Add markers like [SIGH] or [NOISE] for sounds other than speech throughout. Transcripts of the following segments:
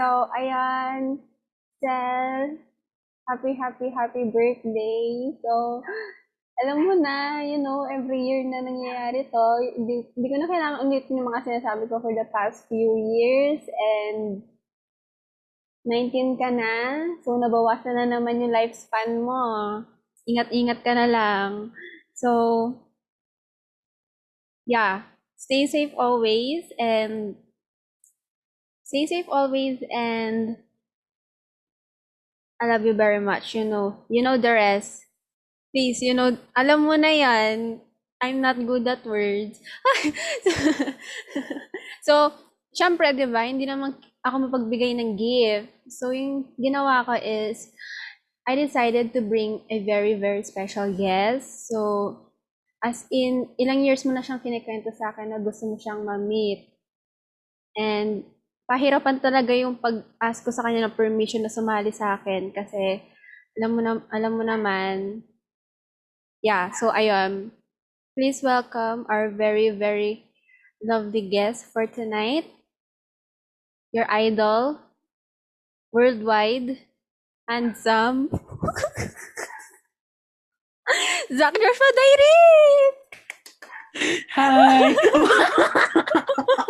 So, ayan. Sel, happy, happy, happy birthday. So, [GASPS] alam mo na, you know, every year na nangyayari to. Hindi, hindi ko na kailangan ulitin yung mga sinasabi ko for the past few years. And 19 ka na. So, nabawasan na naman yung lifespan mo. Ingat-ingat ka na lang. So, yeah. Stay safe always and stay safe always and I love you very much. You know, you know the rest. Please, you know, alam mo na yan. I'm not good at words. [LAUGHS] so, syempre, di ba, hindi naman ako mapagbigay ng gift. So, yung ginawa ko is, I decided to bring a very, very special guest. So, as in, ilang years mo na siyang kinikwento sa akin na gusto mo siyang ma-meet. And, pahirapan talaga yung pag-ask ko sa kanya ng permission na sumali sa akin kasi alam mo na alam mo naman yeah so ayun please welcome our very very lovely guest for tonight your idol worldwide handsome [LAUGHS] Zach Joshua Direct! Hi! [LAUGHS]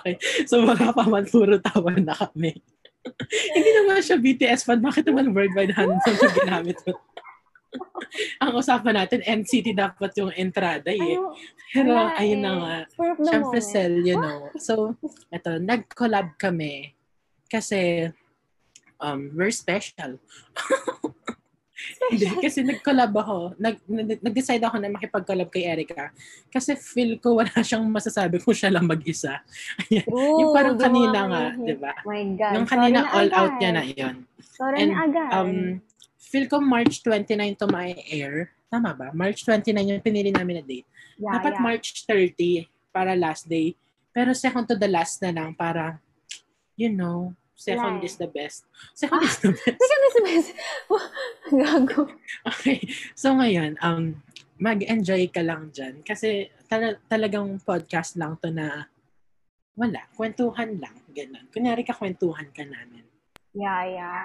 okay. So mga paman, puro tawa na kami. [LAUGHS] Hindi naman siya BTS fan. Bakit naman worldwide handsome yung ginamit mo? [LAUGHS] Ang usapan natin, NCT dapat yung entrada eh. Ano, Pero wala ayun na eh. nga. Siyempre, moment. Sel, you know. So, eto, nag-collab kami. Kasi, um, we're special. [LAUGHS] Hindi, kasi nag-collab ako. Nag, nag- nag-decide ako na makipag-collab kay Erica. Kasi feel ko wala siyang masasabi kung siya lang mag-isa. True, yung parang kanina nga di ba? My God. Yung sorry kanina na all agad. out niya na yun. Sorry And, na agad. Um, feel ko March 29 to my air. Tama ba? March 29 yung pinili namin na date. yeah, Dapat yeah. March 30 para last day. Pero second to the last na lang para, you know, second eh. is the best. Second is the [LAUGHS] best. Teka na si Bes. Gago. Okay. So ngayon, um, mag-enjoy ka lang dyan. Kasi tala- talagang podcast lang to na wala. Kwentuhan lang. Ganun. Kunyari ka kwentuhan ka namin. Yeah, yeah.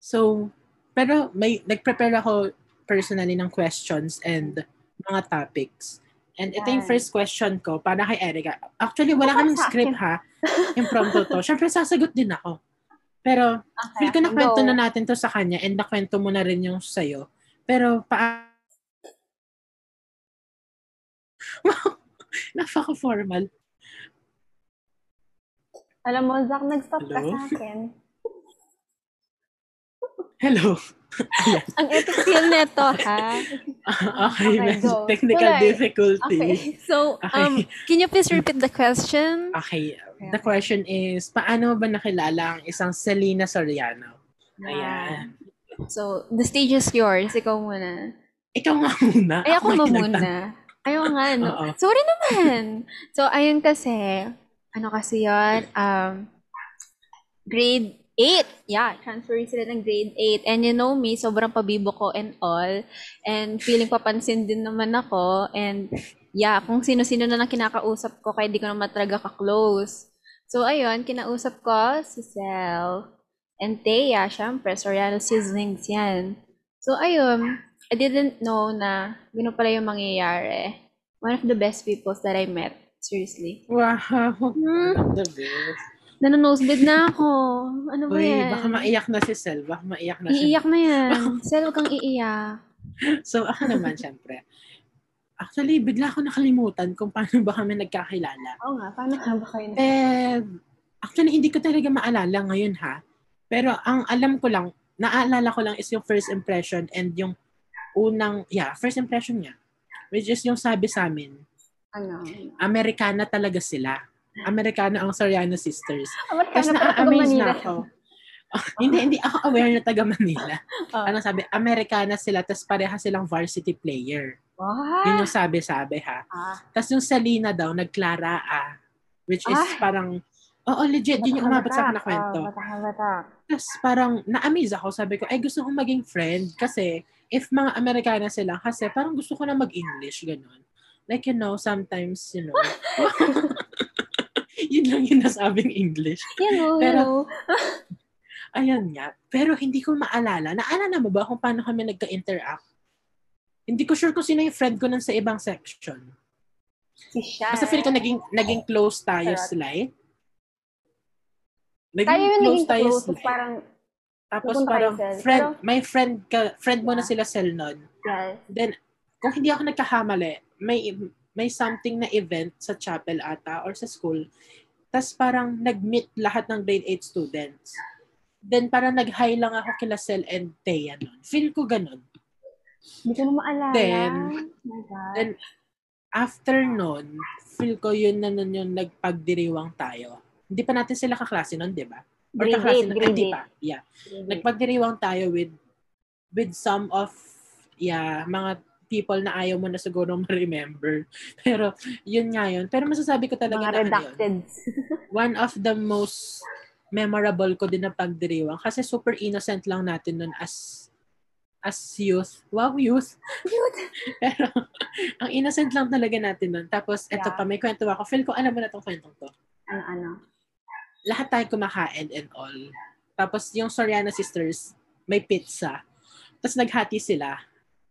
So, pero may nag-prepare ako personally ng questions and mga topics. And ito yung first question ko para kay Erica. Actually, wala kaming script ha. Impromptu to. Siyempre, sasagot din ako. Pero, Okay, feel ko nakwento go. na natin to sa kanya and nakwento mo na rin yung sa'yo. Pero, pa... [LAUGHS] Napaka-formal. Alam mo, Zach, nag-stop ka Hello? sa akin. Hello. Ang epic feel neto, ha? okay, Okay, go. technical Tuloy. difficulty. Okay. So, Okay. um, can you please repeat the question? Okay, the question is, paano ba nakilala ang isang Selena Soriano? Ayan. So, the stage is yours. Ikaw muna. Ikaw nga muna. Ay, ako ba kinagtan- muna? Ayaw nga, no? Oo. Sorry naman. So, ayun kasi, ano kasi yun, um, grade 8. Yeah, transfer sila ng grade 8. And you know me, sobrang pabibo ko and all. And feeling papansin din naman ako. And yeah, kung sino-sino na lang kinakausap ko, kaya di ko naman talaga ka-close. So, ayun, kinausap ko si Sel. And Thea, syempre, Soriano Sizzlings yan. So, ayun, I didn't know na gano'n pala yung mangyayari. One of the best people that I met. Seriously. Wow. Hmm. The best. Nanonosebleed na ako. Ano ba Uy, yan? baka maiyak na si Sel. Baka maiyak na siya. Iiyak na yan. [LAUGHS] Sel, huwag kang iiyak. So, ako naman, [LAUGHS] syempre. Actually, bigla ako nakalimutan kung paano ba kami nagkakilala. Oo nga, paano ka ba kayo? Eh, actually, hindi ko talaga maalala ngayon ha. Pero ang alam ko lang, naalala ko lang is yung first impression and yung unang, yeah, first impression niya. Which is yung sabi sa amin, Ano? Amerikana talaga sila. Amerikana ang Soriano Sisters. Tapos na-amaze na ako. [LAUGHS] hindi, hindi ako aware na taga Manila. Oh. Ano sabi, Amerikana sila, tapos pareha silang varsity player. What? Yun yung sabi-sabi ha. Ah, Tapos yung Salina daw, nagklara ah. Which is Ah. parang, oo, legit, yun yung umabot sa akin na kwento. Oh, bata, Tapos parang na-amaze ako. Sabi ko, ay gusto kong maging friend kasi if mga Amerikana sila, kasi parang gusto ko na mag-English, ganun. Like, you know, sometimes, you know, [LAUGHS] [LAUGHS] yun lang yung nasabing English. Know, Pero-. [LAUGHS] Ayun nga. Pero hindi ko maalala. Naalala mo ba kung paano kami nagka-interact? Hindi ko sure kung sino yung friend ko nun sa ibang section. Si Shan. Basta feel ko naging, naging close tayo, Charot. Sly. Tayo Naging yung close naging tayo, close. Sly. Parang, Tapos parang, kayo, friend, Pero- may friend ka, friend mo na Ah. sila, Sel, nun. yes. Then, kung hindi ako nagkakamali, may may something na event sa chapel ata or sa school. Tapos parang nag-meet lahat ng grade 8 students. Then parang nag-hi lang ako kila Sel and Thea nun. Feel ko ganun. Hindi ko maalala. Then- oh. Then, after nun, feel ko yun na nun yung nagpagdiriwang tayo. Hindi pa natin sila kaklase nun, di ba? Or grade kaklase 8, nun, hindi 8. pa. Yeah. Grade. Nagpagdiriwang tayo with with some of yeah, mga people na ayaw mo na siguro ma-remember. [LAUGHS] Pero, yun nga yun. Pero masasabi ko talaga Mga na ano yun, redacted. [LAUGHS] one of the most memorable ko din na pagdiriwang kasi super innocent lang natin nun as as youth. Wow, youth. [LAUGHS] Pero, ang innocent lang talaga natin nun. Tapos, eto Yeah. pa, may kwento ako. Feel ko, alam mo na tong kwentong to. Ano, ano. Lahat tayo kumakain and all. Tapos, yung Soriana sisters, may pizza. Tapos, naghati sila.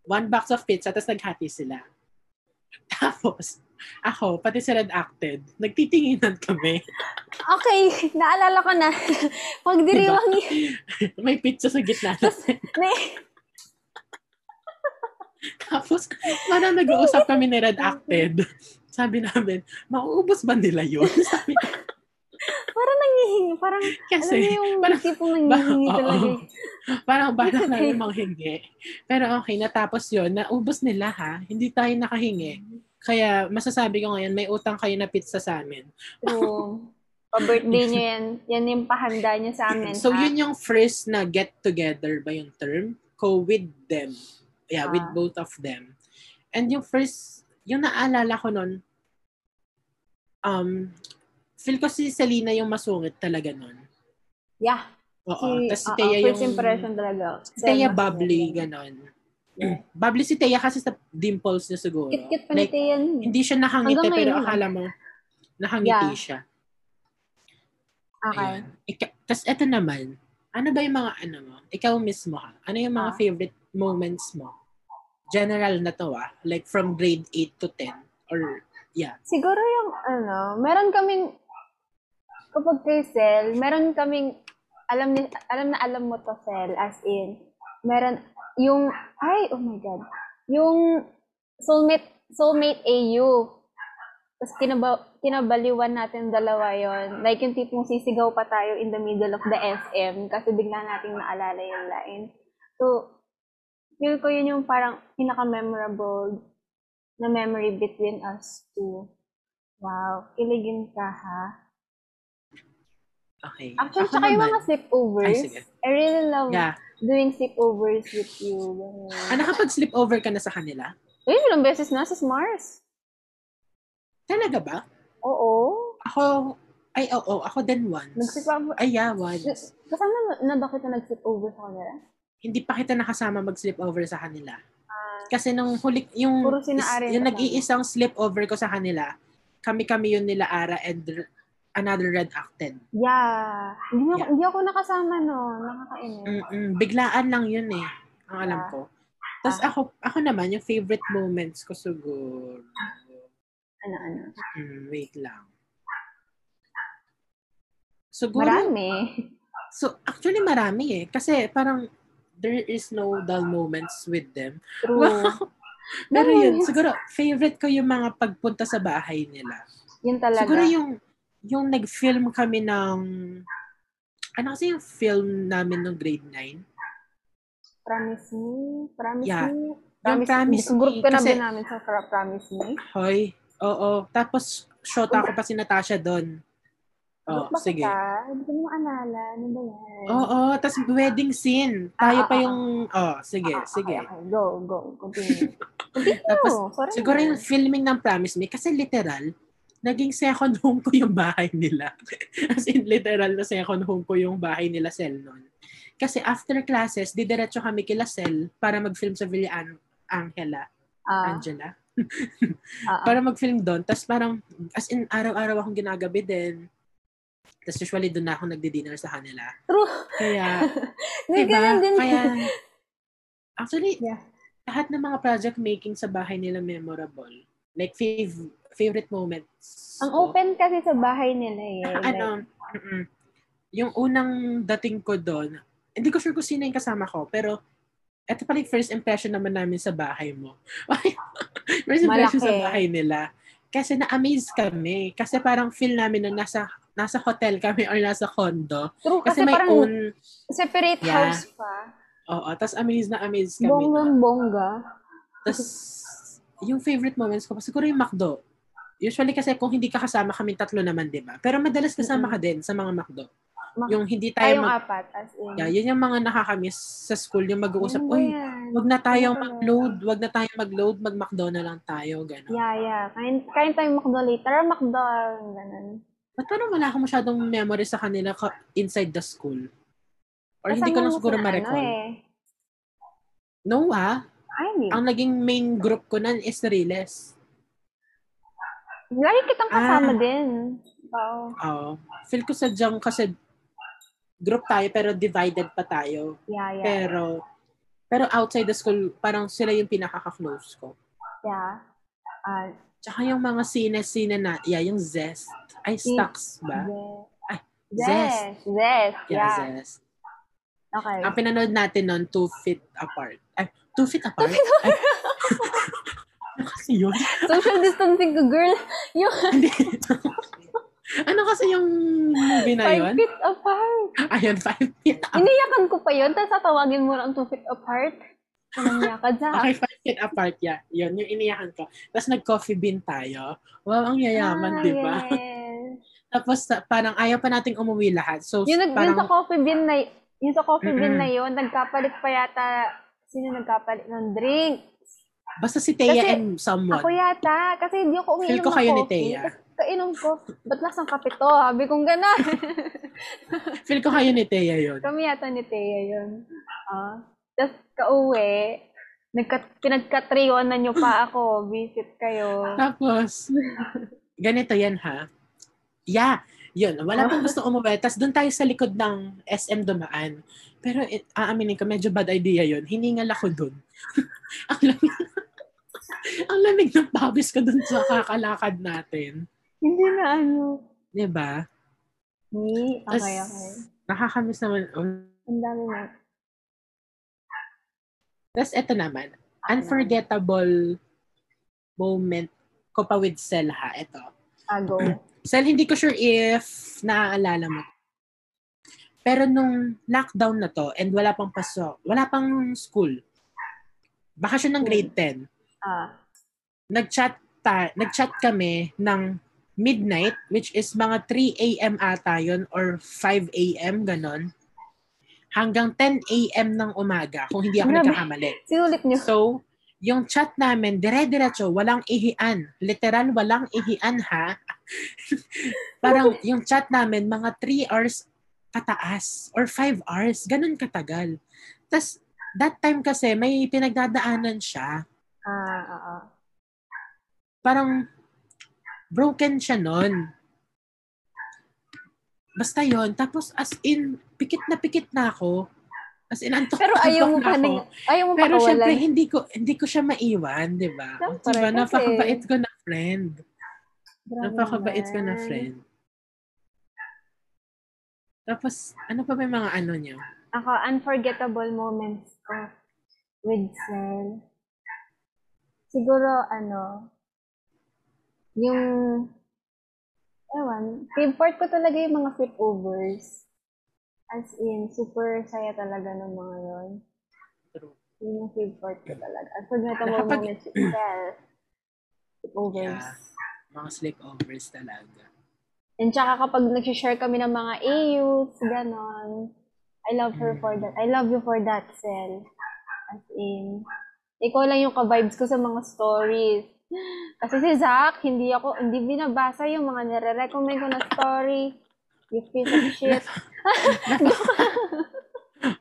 One box of pizza, tapos naghati sila. [LAUGHS] Tapos, ako, pati si Red Acted, nagtitinginan kami. Okay, naalala ko na. [LAUGHS] Pagdiriwang Diba? yun. [LAUGHS] may pizza sa gitna natin. May- Tapos, parang nag-uusap kami ni Red Acted. Sabi namin, mauubos ba nila yun? Sabi, Parang nangihingi. Parang, kasi, alam mo yung [LAUGHS] parang- tipong ba, nangihingi oo. talaga. eh. parang balak [LAUGHS] namin manghingi. Pero okay, natapos yun. Naubos nila ha. Hindi tayo nakahingi. Kaya masasabi ko ngayon, may utang kayo na pizza sa amin. True. [LAUGHS] Pa-birthday niya yan. Yan yung pahanda niya sa amin. So ha? yun yung first na get together ba yung term? Ko with them. Yeah, with Ah. both of them. And yung first, yung naalala ko nun, um, feel ko si Selena yung masungit talaga nun. Yeah. Oo. Si, Tapos si oo, Thea first yung... impression talaga. Si Thea bubbly, ganon. bubbly si Thea kasi sa dimples niya siguro. Kit-kit pa ni Like, Thea. nun. hindi siya nakangiti Hanggang pero ngayon, ah. akala mo nakangiti Yeah. siya. Okay. Ika- Tapos eto naman, ano ba yung mga ano mo? Ikaw mismo ha? Ano yung mga Ah. favorite moments mo? General na to ah. Like from grade 8 to 10. Or, yeah. Siguro yung, ano, meron kaming, kapag kay Sel, meron kaming, alam, ni, alam na alam mo to, Sel, as in, meron, yung, ay, oh my God, yung soulmate, soulmate AU. Tapos kinaba, kinabaliwan natin dalawa yon Like yung tipong sisigaw pa tayo in the middle of the SM kasi bigla nating naalala yung line. So, feel ko yun yung parang pinaka-memorable na memory between us two. Wow, kiligin ka ha. Okay. Actually, Ako tsaka yung naman, mga sleepovers. Ay, sige. I really love yeah. doing sleepovers with you. Ah, nakapag-sleep over ka na sa kanila? Uy, ilang beses na sa Mars. Talaga ba? Oo. Ako, ay, oo, ako din once. Nag-sleepover. Ay, yeah, once. Kasama na, ba kita nag-sleepover sa kanila? Hindi pa kita nakasama mag-sleep over sa kanila. Ah, Kasi nung huli, yung, is- yung nag-iisang sleep over ko sa kanila, kami-kami yun nila Ara and another red acted. yeah. Hindi, ako, Yeah. hindi ako nakasama no. Nakakainis. Mm-mm. Biglaan lang yun eh. Ang alam Yeah. ko. Tapos ako, ako naman, yung favorite moments ko siguro, Ano, ano. hmm, wait lang. Siguro, Marami. so actually marami eh. Kasi parang there is no dull moments with them. True. Wow. Pero yun, siguro favorite ko yung mga pagpunta sa bahay nila. Yun talaga. Siguro yung yung nag-film kami ng ano kasi yung film namin nung grade 9? Promise me. Promise Yeah. me. Yung Promise Group Me, ka na kasi- din namin sa Pro- Promise Me. Hoy, oo. Tapos, shota ko pa si Natasha doon. Oh, Group ba sige. Hindi ko na maalala. Ano ba yan? Oo, tapos wedding scene. Tayo Ah, pa ah, yung, oh, sige, Ah, sige. Okay, okay. Go, go. Continue. [LAUGHS] Continue. Tapos, Sorry Siguro na. yung filming ng Promise Me, kasi literal, naging second [LAUGHS] home ko yung bahay nila. As in, literal na second home ko yung bahay nila Sel noon. Kasi after classes, didiretso kami kila Sel para mag-film sa Villa An- Angela, Ah, Angela. [LAUGHS] ah, ah. para mag-film doon. Tapos parang, as in, araw-araw akong ginagabi din. Tapos usually doon na ako nagdi-dinner sa kanila. True. Kaya, [LAUGHS] diba? din. Kaya, actually, Yeah. lahat ng mga project making sa bahay nila memorable. Like, fav- favorite moments. Ang ko. open kasi sa bahay nila eh. Like, ano, mm-mm. yung unang dating ko doon, hindi ko sure kung sino yung kasama ko, pero ito pala yung first impression naman namin sa bahay mo. [LAUGHS] first impression sa Malaki. bahay nila. Kasi na-amaze kami. Kasi parang feel namin na nasa nasa hotel kami or nasa condo. true, Kasi, kasi, may parang own, separate Yeah. house pa. oo, tapos amaze na amaze kami. Bonggang bongga. Tapos, yung favorite moments ko, siguro yung McDo. Usually kasi kung hindi ka kasama kami tatlo naman, di ba? Pero madalas kasama ka din sa mga McDo. Mak- Yung hindi tayo mag- apat, as in. Yeah, yun yung mga nakakamiss sa school, yung mag-uusap, Ano yan? wag na tayong Ano ba? mag-load, wag na tayong mag-load, mag-McDo na lang tayo, gano'n. Yeah, yeah. Kain, kain tayo McDo later. McDo, ganun. Ba't parang wala akong masyadong memory sa kanila ka- inside the school? Or hindi ko lang siguro sila, ma-recall. Ano eh. No ah, Ay, hindi. ang naging main group ko nan is Riles. Lagi kitang kasama Ah. din. Oo. Oo. Feel ko sadyang kasi group tayo pero divided pa tayo. Yeah, yeah. Pero pero outside the school, parang sila yung pinakaka-close ko. yeah. Ah, Tsaka yung mga sine-sine na, yeah, yung Zest. Ay, Stocks ba? Zest. Ay, Zest. Zest. Yeah, Yeah. Zest. Okay. Ang pinanood natin nun, Two Feet Apart. Ay, Two Feet Apart? Ay, ano kasi yun? Social distancing ko, girl. Yung Hindi. ano kasi yung movie na five yun? feet apart. Ayun, Five Feet Apart. Iniyakan ko pa yun, tapos tatawagin mo lang two feet apart. Anong yakad sa Okay, Five Feet Apart, yeah. Yun, yung iniyakan ko. Tapos nag-coffee bean tayo. Wow, ang yayaman, Ah, di ba? yes. [LAUGHS] Tapos ta- parang ayaw pa nating umuwi lahat. So, Yung, nag, parang, yung sa coffee bean na yung sa coffee bean Mm-mm. na yun, nagkapalit pa yata, sino nagkapalit ng drink? Basta si Thea Kasi and someone. Ako yata, kasi hindi ako umiinom Feel ko kayo ni coffee. Thea. Tapos Kainom ko, ba't lasang kape to? Sabi kong gano'n. [LAUGHS] Feel ko kayo ni Thea yun. Kami yata ni Thea yun. Ah. Tapos kauwi, nagka, pinagkatriyonan nyo pa ako, visit kayo. Tapos, ganito yan ha. Yeah, yun. Wala pang gusto umuwi. Tapos doon tayo sa likod ng SM dumaan. Pero eh, aaminin ko, medyo bad idea yun. Hiningal ako doon. [LAUGHS] ang lamig, [LAUGHS] ang lamig ng pawis ko doon sa kakalakad natin. Hindi na ano. Di ba? Ni, Tas, okay, okay. Nakakamiss naman. Oh. Ang dami na. Tapos eto naman, unforgettable moment ko pa with Sel ha. Ito. Ago. [CLEARS THROAT] Sel, hindi ko sure if naaalala mo. Pero nung lockdown na to and wala pang pasok, wala pang school, bakasyon ng grade 10, Ah. nag-chat, ta- nag-chat kami ng midnight, which is mga 3 a.m. ata yun or 5 a.m. ganon, hanggang 10 a.m. ng umaga, kung hindi ako Grabe. nagkakamali. Sinulit nyo. So, yung chat namin, dire-diretso, walang ihian. Literal, walang ihian ha. [LAUGHS] Parang yung chat namin, mga 3 hours kataas or 5 hours. Ganun katagal. Tapos, that time kasi, may pinagdadaanan siya. Ah, oo. Parang, broken siya nun. Basta yon Tapos, as in, pikit na pikit na ako. As in, antok Pero ayaw mo na pa nang, ayaw mo pa Pero syempre, hindi ko hindi ko siya maiwan, di ba? Di ba? Napakabait ko na friend. Grabe Napakabait ko na friend. Tapos, ano pa ba yung mga ano niya? Ako, unforgettable moments ko with Sel. Siguro, ano, yung, ewan, favorite ko talaga yung mga sleepovers. As in, super saya talaga ng mga yon. True. Yun yung favorite ko talaga. Unforgettable Nakapag- moments with Sel. Sleepovers. Yeah. Mga sleepovers talaga. And tsaka kapag nag-share kami ng mga AUs, ganon. I love her for that. I love you for that, Sel. As in, ikaw lang yung ka-vibes ko sa mga stories. Kasi si Zach, hindi ako, hindi binabasa yung mga nire-recommend ko na story. You piece of shit. [LAUGHS]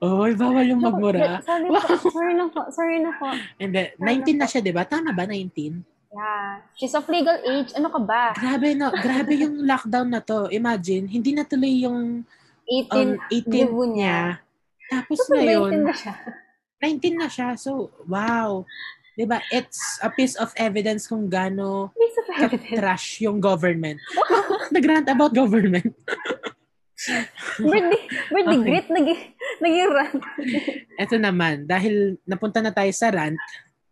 Oy, bawal yung magmura. Sorry po. [LAUGHS] Sorry na po. Sorry na po. And then, 19 na siya, di ba? Tama ba, 19? Yeah. She's of legal age. Ano ka ba? Grabe, no? Grabe yung [LAUGHS] lockdown na to. Imagine, hindi natuloy yung 18. um, 18 libo niya. niya. Tapos So, 19 ngayon, na siya. 19 na siya. So, wow. 'Di ba? It's a piece of evidence kung gaano trash [LAUGHS] yung government. Nag-rant about government. [LAUGHS] birthday, birthday Okay. great. Naging, naging rant. Ito naman, dahil napunta na tayo sa rant,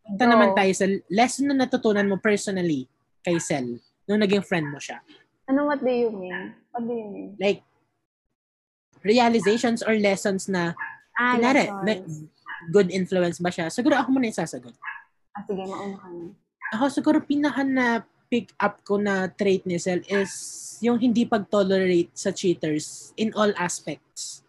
punta Go. naman tayo sa lesson na natutunan mo personally kay Sel nung naging friend mo siya. Ano, what do you mean? What do you mean? Like, realizations or lessons na, Ah, kunwari, lessons. Good influence ba siya? Siguro ako muna yung sasagot. Ah, sige, mauna ka na. Ako siguro pinaka na pick up ko na trait ni Sel is yung hindi pag-tolerate sa cheaters in all aspects.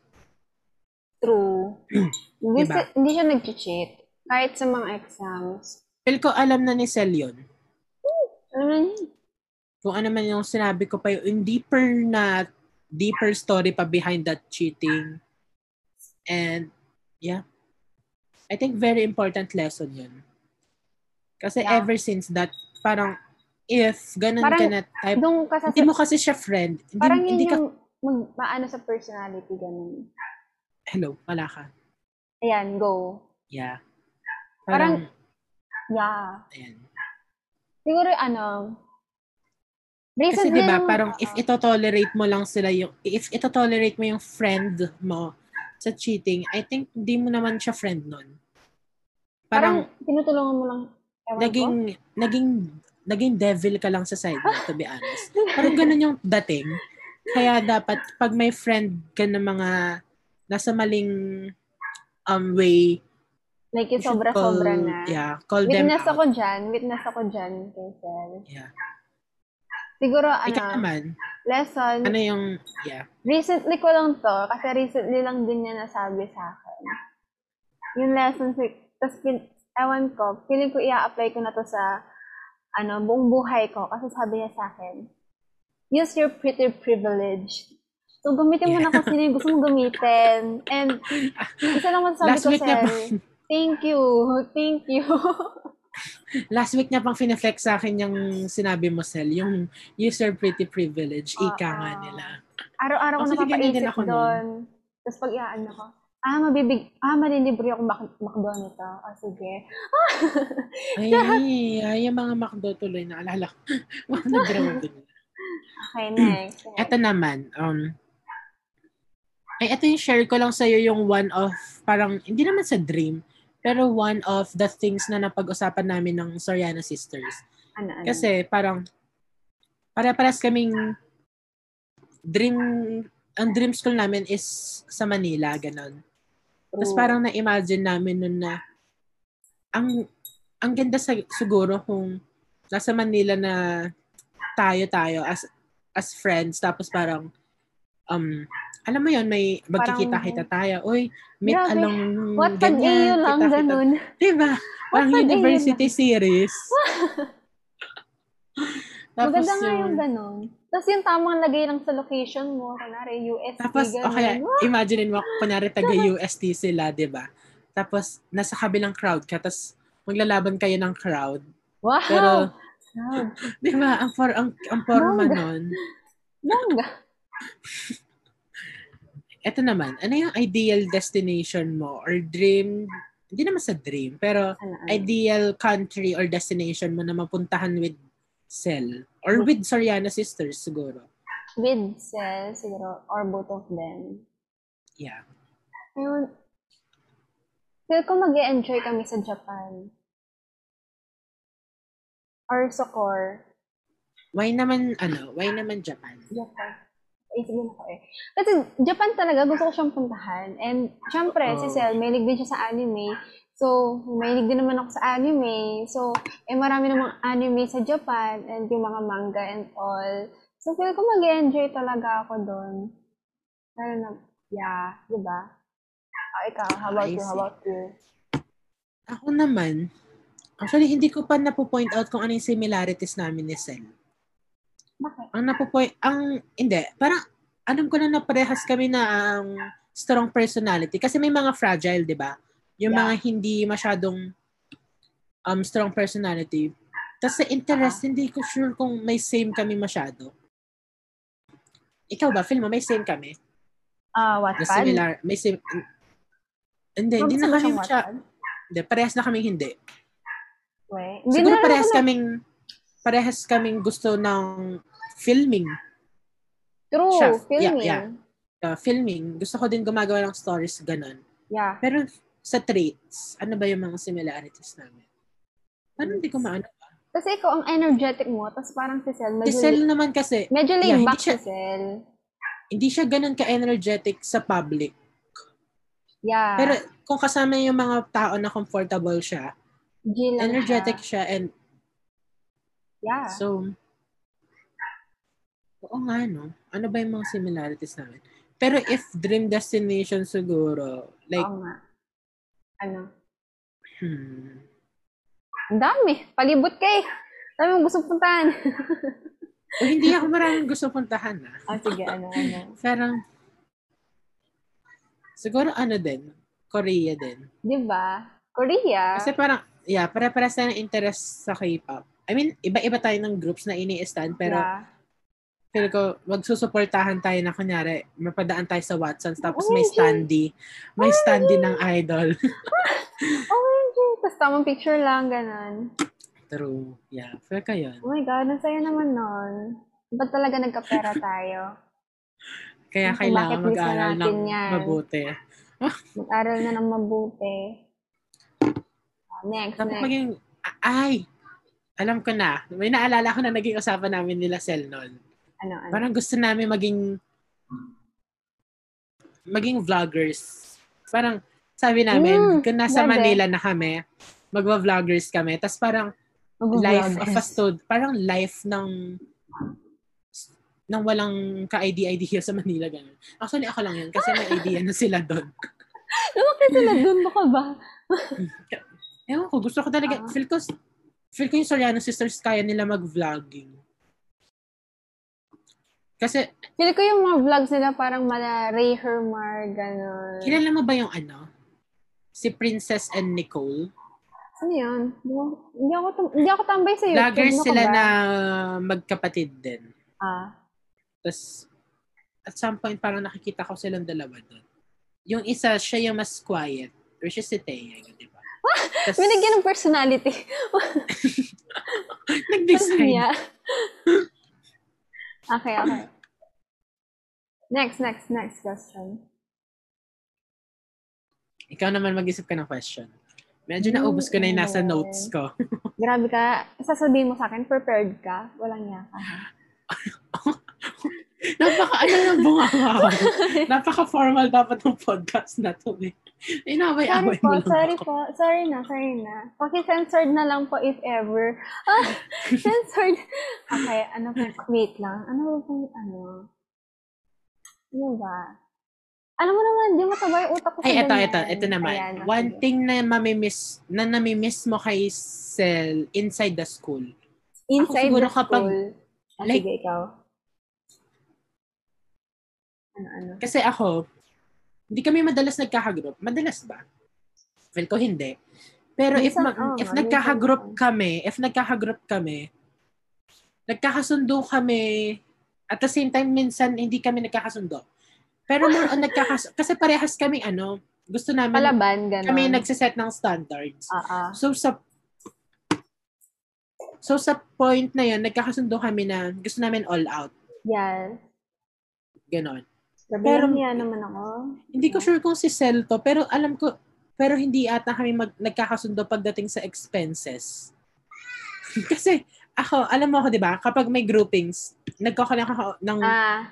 True. [CLEARS THROAT] hindi, Diba? si- hindi siya nag-cheat. Kahit sa mga exams. Feel ko alam na ni Sel yun. Alam na niya. Kung ano man yung sinabi ko pa yung deeper na deeper story pa behind that cheating. And yeah. I think very important lesson yun. Kasi Yeah. ever since that, parang if ganun Parang ka na type, Doon ka sa... hindi mo kasi siya friend. Hindi, parang yun hindi ka, yung mag, maano sa personality, ganun. hello, wala ka. Ayan, go. Yeah. Parang- Parang, Yeah. ayan. Siguro, ano, Kasi recently, 'di ba, nung- parang if ito tolerate mo lang sila yung if ito tolerate mo yung friend mo sa cheating, I think hindi mo naman siya friend nun. Parang, Parang, tinutulungan mo lang, naging ko. naging naging devil ka lang sa side mo, to be honest. Parang ganun yung dating. Kaya dapat pag may friend ka na mga nasa maling um way, Like, yung sobra-sobra na. Yeah, call them Witness out. ako dyan. Witness ako dyan, Kessel. Yeah. Siguro, Ikaw ano, naman, lesson, ano yung, yeah. recently ko lang to, kasi recently lang din niya nasabi sa akin. Yung lesson, tapos, pin- ewan ko, feeling ko i-apply ko na to sa, ano, buong buhay ko. Kasi sabi niya sa akin, use your pretty privilege. So, gamitin mo na sino yung gusto mong gamitin. And, isa lang masasabi Last ko, week na Sel, thank you, thank you. [LAUGHS] Last week niya pang fineflex sa akin yung sinabi mo, Sel, yung user pretty privilege, Oo. ika nga nila. Araw-araw ko napapaisip ako nun. doon. Tapos pag iaan ako, ah, mabibig, ah, malilibre ako mak- makdo nito. Ah, sige. [LAUGHS] Ay, ay, yung mga McDo tuloy na alala ko. [LAUGHS] Mga nag-draw dun. Okay, [CLEARS THROAT] next. Eto naman, um, ay, ito yung share ko lang sa'yo yung one of, parang, hindi naman sa dream, pero one of the things na napag-usapan namin ng Soriano Sisters. Ano, ano? Kasi parang, para-paras kaming dream, ang dream school namin is sa Manila, ganon. Tapos parang na-imagine namin nun na ang ang ganda sa, siguro kung nasa Manila na tayo-tayo as as friends tapos parang um alam mo yon may magkikita-kita tayo. Uy, meet Grabe. along What pag iyo lang, kita-kita. ganun. Diba? Parang university series. [LAUGHS] Tapos Maganda nga yung yung- ganun. Tapos yung tamang lagay lang sa location mo, kunwari UST, Tapos, ganun. okay, imagine mo, kunyari taga-UST [LAUGHS] sila, di ba? Tapos, nasa kabilang crowd ka, tapos maglalaban kayo ng crowd. Wow! Pero, Proud. [LAUGHS] di ba, ang, for, ang, ang forma Bongga. nun. Bongga. [LAUGHS] Ito naman, ano yung ideal destination mo or dream, hindi naman sa dream, pero Ano, ano? ideal country or destination mo na mapuntahan with Cell or with Soriana Sisters siguro. With Cell, siguro, or both of them. Yeah. Ayun. Feel ko mag enjoy kami sa Japan. Or Sokor. Why naman, ano, why naman Japan? Japan. Isipin ako eh. Kasi Japan talaga, gusto ko siyang puntahan. And syempre, si Oh. Sel, may din siya sa anime. So, may din naman ako sa anime. So, eh marami namang anime sa Japan and yung mga manga and all. So, feel ko mag-enjoy talaga ako doon. Lalo na, yeah, di ba? Ah, ikaw, how about you? How about you? Ako naman, actually hindi ko pa napo-point out kung ano yung similarities namin ni Sel. Bakit? Ang napo-point, ang, hindi, parang alam ko na na parehas kami na ang strong personality. Kasi may mga fragile, di ba? Yung Yeah. mga hindi masyadong um, strong personality. Tapos sa interest, hindi ko sure kung may same kami masyado. Ikaw ba, film mo, may same kami? Ah, Na Wattpad? similar, may same... Hindi, hindi na kami. Wattpad? Hindi, parehas na kaming hindi. Weh. Hindi Siguro na parehas na- kaming parehas kaming gusto ng filming. True. Yeah, filming. yeah. Uh, filming. Gusto ko din gumagawa ng stories ganun. Yeah. Pero sa traits, ano ba yung mga similarities namin? Parang hindi ko maano. Kasi ikaw ang energetic mo, tapos parang si medyo, Si Sel naman kasi, medyo laid yeah, back siya- si Sel. hindi siya ganun ka-energetic sa public. Yeah. Pero kung kasama yung mga tao na comfortable siya, G lang energetic siya. siya and Yeah. so, oo nga no. Ano ba yung mga similarities namin? Pero if dream destination siguro, like, nga. Ano? hmm, Ang dami. Palibot kay. Dami mong gusto puntahan. [LAUGHS] o hindi ako maraming gusto puntahan ah, sige. Ano, ano. [LAUGHS] Pero, siguro ano din, Korea din. Di ba? Korea. Kasi parang, yeah, pare-pares tayo ng interest sa K-pop. I mean, iba-iba tayo ng groups na ini-stand, pero yeah. Feel ko, magsusuportahan tayo na kunyari, mapadaan tayo sa Watsons, tapos Oh, may standee. May standee ng idol. [LAUGHS] OMG. Tapos tamang picture lang, ganun. True. Yeah, feel ko yun. Oh my God, ang saya naman nun. Ba't talaga nagkapera tayo? Kaya Kung kailangan na mag-aral ng yan. mabuti. [LAUGHS] Mag-aral na ng mabuti. Ah, Next, Dapat next. maging, ay, alam ko na. May naalala ko na naging usapan namin nila Sel noon. Ano, ano? Parang gusto namin maging maging vloggers. Parang sabi namin, Mm, kung nasa grabe. Manila na kami, magwa-vloggers kami. Tapos parang life of a stud, parang life ng ng walang ka-ID-idea sa Manila. Ganun. Actually, ako lang yun kasi may idea na sila doon. Lumaki [LAUGHS] sila dun, baka ba? [LAUGHS] Ewan ko, gusto ko talaga, Ah. feel ko, feel ko yung Soriano sisters kaya nila mag-vlogging. Kasi, Feel ko yung mga vlogs nila parang mala Ray Hermar, gano'n. kilala mo ba yung ano? Si Princess and Nicole? Ano yun? Hindi ako- Hindi ako, tam- hindi ako tambay sa YouTube. Vloggers Ano sila ba? na magkapatid din. Ah. Tapos, at some point, parang nakikita ko silang dalawa doon. Yung isa, siya yung mas quiet. Which is si Thea, yun, di ba? [LAUGHS] Tas, Binigyan ng personality. [LAUGHS] nag-design. Okay, okay. Next, next, next question. Ikaw naman mag-isip ka ng question. Medyo Hmm, naubos ko na yung nasa okay. notes ko. [LAUGHS] Grabe ka. Sasabihin mo sa akin, prepared ka. Walang niya ka. [LAUGHS] Napaka, ano yung bunganga ako. [LAUGHS] Napaka-formal dapat ng podcast na to. Eh. Sorry Inaway-away mo lang sorry ako. po. Sorry na, sorry na. Paki-censored na lang po if ever. Ah, [LAUGHS] censored. Okay, ano po, wait lang. Ano ba yung ano? Ano ba? Alam mo naman, di mataba yung utak ko sa Ay, eto, eto, eto naman. Ayan, One sige. thing na mamimiss, na namimiss mo kay Sel inside the school. Inside siguro the kapag, school. Ah, like- sige, ikaw. Ano, ano? Kasi ako, hindi kami madalas nagkakagroup. Madalas ba? Feel ko hindi. Pero if Minsan, ma- oo if nagkakagroup kami, if nagkakagroup kami, nagkakasundo kami, at the same time, minsan hindi kami nagkakasundo. Pero more on nagkakas... Kasi parehas kami, ano, gusto namin, Palaban, gano'n. kami nagsiset ng standards. Ah. So, sa So, sa point na yun, nagkakasundo kami na gusto namin all out. Yes. Ganon. Sabi Pero- niya naman ako. Hindi ko sure kung si Sel to, pero alam ko, pero hindi ata kami mag, nagkakasundo pagdating sa expenses. [LAUGHS] Kasi, ako, alam mo ako, di ba, kapag may groupings, nagkakalang ako ng, Ah,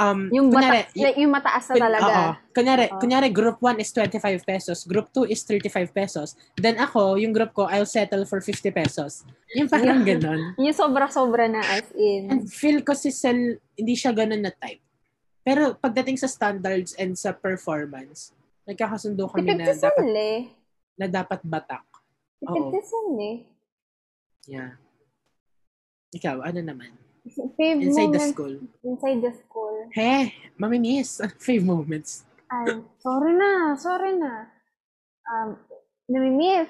um, yung, kunyari, bata, like, yung mataas na talaga. oo. kunyari, Oo. kunyari, group 1 is 25 pesos, group 2 is 35 pesos, then ako, yung group ko, I'll settle for 50 pesos. Yung parang Yeah. ganon. Yung sobra-sobra na as in. And feel ko si Sel, hindi siya ganun na type. Pero pagdating sa standards and sa performance, nagkakasundo kami na dapat eh. na dapat batak. Sel eh. Yeah. Ikaw, ano naman? Fave Inside the school. Inside the school. He, mamimiss. [LAUGHS] Fave moments. Ay, sorry na, sorry na. Um, namimiss.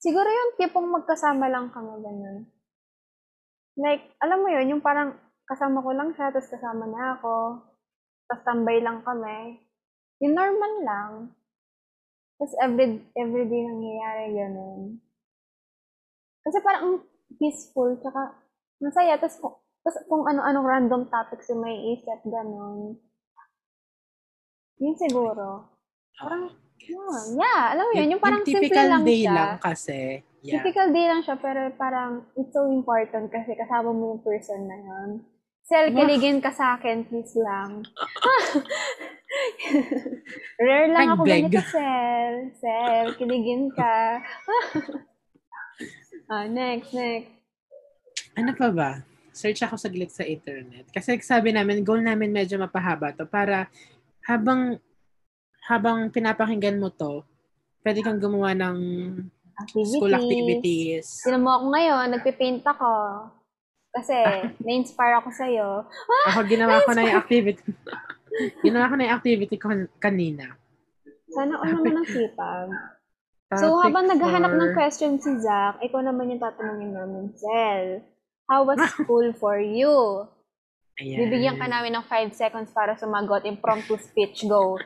Siguro yung tipong magkasama lang kami ganun. Like, alam mo yun, yung parang kasama ko lang siya, tapos kasama na ako, tapos tambay lang kami. Yung normal lang. Tapos every, everyday nangyayari ganun. Kasi parang ang peaceful, tsaka masaya, tapos kung, tapos kung ano-anong random topics yung may isip, ganun. Yun siguro. Parang, yun. Yeah, alam mo yun, yung parang simple typical lang day siya. lang kasi. Yeah. Typical day lang siya, pero parang it's so important kasi kasama mo yung person na yun. Sel, kiligin ka sa akin, please lang. [LAUGHS] Rare lang ako Nag-beg. ganito, Sel. Sel, kiligin ka. [LAUGHS] ah, next, next. Ano pa ba? Search ako saglit sa internet. Kasi sabi namin, goal namin medyo mapahaba to para habang habang pinapakinggan mo to, pwede kang gumawa ng Activities. school activities. Tinan mo ako ngayon, nagpipaint ako. Kasi, na-inspire ako sa'yo. [LAUGHS] Ako ginawa ko na yung activity. [LAUGHS] ginawa ko na yung activity ko kanina. Sana all naman ang sipag. So, habang naghahanap ng question si Zach, ikaw naman yung tatanungin namin, Sel. How was [LAUGHS] school for you? Ayan. Bibigyan ka namin ng 5 seconds para sumagot. Impromptu speech, go.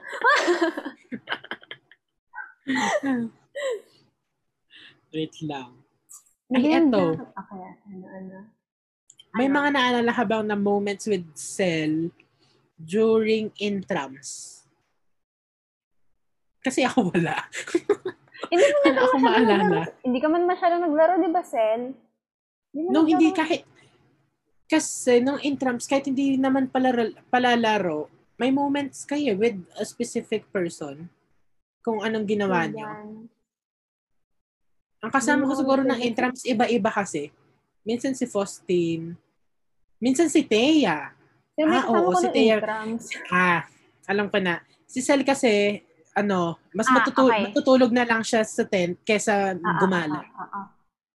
Wait lang. Ay, Bigyan eto. Okay, ano, ano. May mga naalala ka bang na moments with Cell during intrams? Kasi ako wala. [LAUGHS] Hindi mo Wala akong maalala. Hindi ka man masyadong naglaro, di ba? Hindi mo Nung hindi kahit kasi nung intrams kahit hindi naman pala palalaro, may moments kayo with a specific person kung anong ginawa niyo. Ang kasama ko siguro ng intrams iba-iba kasi. Minsan si Faustin, minsan si Thea. May Ah, oo, ko si Thea. Ah, alam ko na. Si Sel kasi ano, mas Ah, matutu- okay. matutulog na lang siya sa tent kaysa Ah, ah, gumala. ah, ah, ah.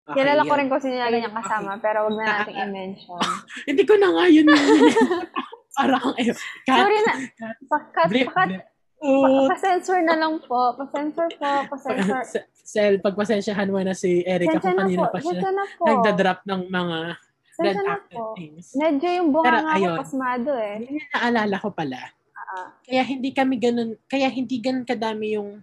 Okay, Kilala ko rin kung sino niyang Okay. kasama, pero wag na Ah, natin ah, i-mention. [LAUGHS] Hindi ko na nga yun. [LAUGHS] Parang, eh, cut, Sorry na. Pakat, blip, pakat, blip. Oh, pa-censor na lang po. Pa-censor po. Pa-censor. [LAUGHS] S- Sel, pagpasensyahan mo na si Erica kung na kanina po. pa siya na po. nagda-drop ng mga red-acted po. things. Medyo yung bunga Pero, nga ayun. pasmado eh. Yun yung naalala ko pala. Ah, Kaya hindi kami ganun, kaya hindi ganun kadami yung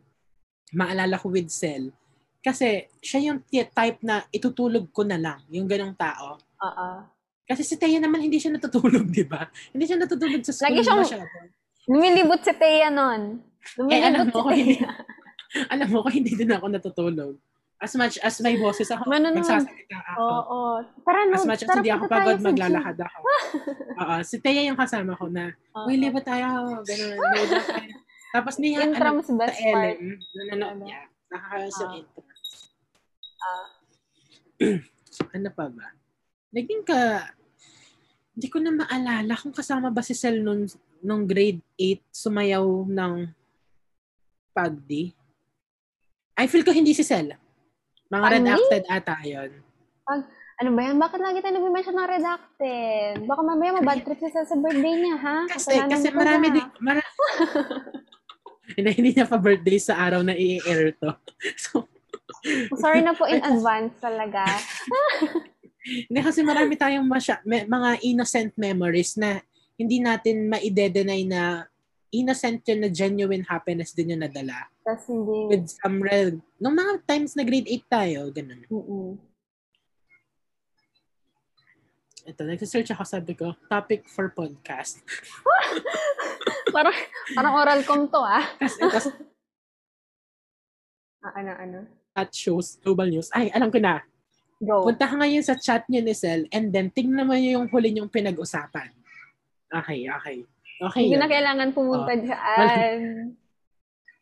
maalala ko with Sel. Kasi siya yung type na itutulog ko na lang, yung ganong tao. ah, ah. Kasi si Taya naman hindi siya natutulog, [LAUGHS] di ba? Hindi siya natutulog sa school Lagi siyang- masyado. Lumilibot si Thea nun. Eh, Lumilibot mo, si hindi, Thea. [LAUGHS] alam mo ko, hindi din ako natutulog. As much as may boses ako, Manonood. magsasalita ako. Oo. oo. Tara, no. As much as hindi ako pagod, maglalakad ako. Oo, si Taya yung kasama ko na, uy, libat tayo, [LAUGHS] tayo. Tapos niya, ano, sa. LM, nanonood Ano? niya. Nakakayos yung Ah. intro. Ah. [CLEARS THROAT] ano pa ba? Naging ka, hindi ko na maalala kung kasama ba si Sel nung, nung grade 8 sumayaw ng pagdi. I feel ko hindi si Sel. Mga Pagdi? redacted ata yun. Ano ba yan? Bakit lagi tayo nag-mention ng redacted? Baka mamaya mabad trip siya sa birthday niya, ha? Kasi, Kasalanan kasi marami din, mara- [LAUGHS] hindi, hindi niya pa birthday sa araw na i-air to. [LAUGHS] So, Sorry na po in [LAUGHS] advance talaga. hindi kasi marami tayong masya, me- mga innocent memories na hindi natin maide-deny na innocent yun na genuine happiness din yung nadala. Tapos hindi... With some real, nung mga times na grade 8 tayo, ganun. Mm-mm. Ito, nagsisearch ako, sabi ko, topic for podcast. [LAUGHS] Parang, parang oral com to, ah. Kasi, kasi [LAUGHS] ah ano, ano? at shows, global news. Ay, alam ko na. Go. Punta ka ngayon sa chat niyo ni Sel and then tingnan mo yung huli niyong pinag-usapan. Okay, okay. Okay Hindi yun. na kailangan pumunta Oh. dyan.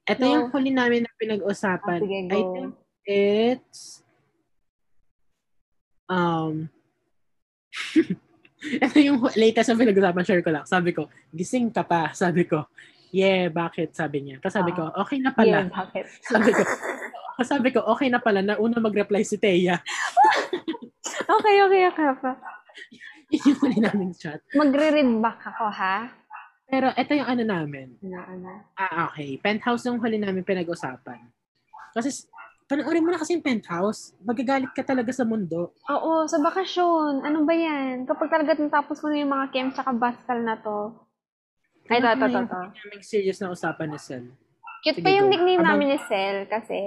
Ito No. yung huli namin na Ah, pinag-usapan. sige, I think it's um [LAUGHS] ito yung latest na pinag-usapan, share ko lang. Sabi ko, gising ka pa. [LAUGHS] Sabi ko, yeah, bakit? Sabi niya. Tapos sabi ko, okay na pala. Yeah, bakit? [LAUGHS] Sabi ko, sabi ko, okay na pala na una mag-reply si Thea. Okay, okay, okay pa. Yun yung huli naming chat. Magre-read back ako, ha? Pero ito yung ano namin. Ano, ano? Ah, okay. Penthouse yung huli namin pinag-usapan. Kasi panoorin mo na kasi yung penthouse. Magagalit ka talaga sa mundo. Oo, sa bakasyon. Ano ba yan? Kapag talaga natapos mo na yung mga Kem tsaka Bascal na to. Ay, to, to, to, to. Naming serious na usapan ni Sel. Cute Sige, pa yung go. nickname Habang- namin ni Sel kasi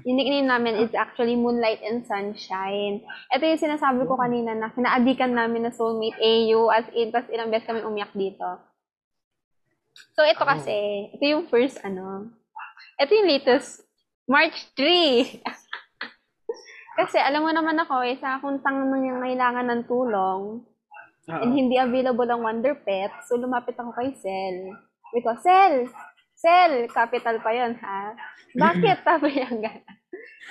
yung nickname namin is actually Moonlight and Sunshine. Ito yung sinasabi ko kanina na kinaadikan namin na soulmate AU as in, tas ilang beses kami umiyak dito. So, ito Oh. kasi, ito yung first ano, ito yung latest, March 3. [LAUGHS] kasi alam mo naman ako, isa akong tangang yung kailangan ng tulong Oo. and hindi available ang Wonder Pet. So, lumapit ako kay Sel. Sabi ko, Sel! Sel! Capital pa yon ha? Bakit? Sabi niya gano'n.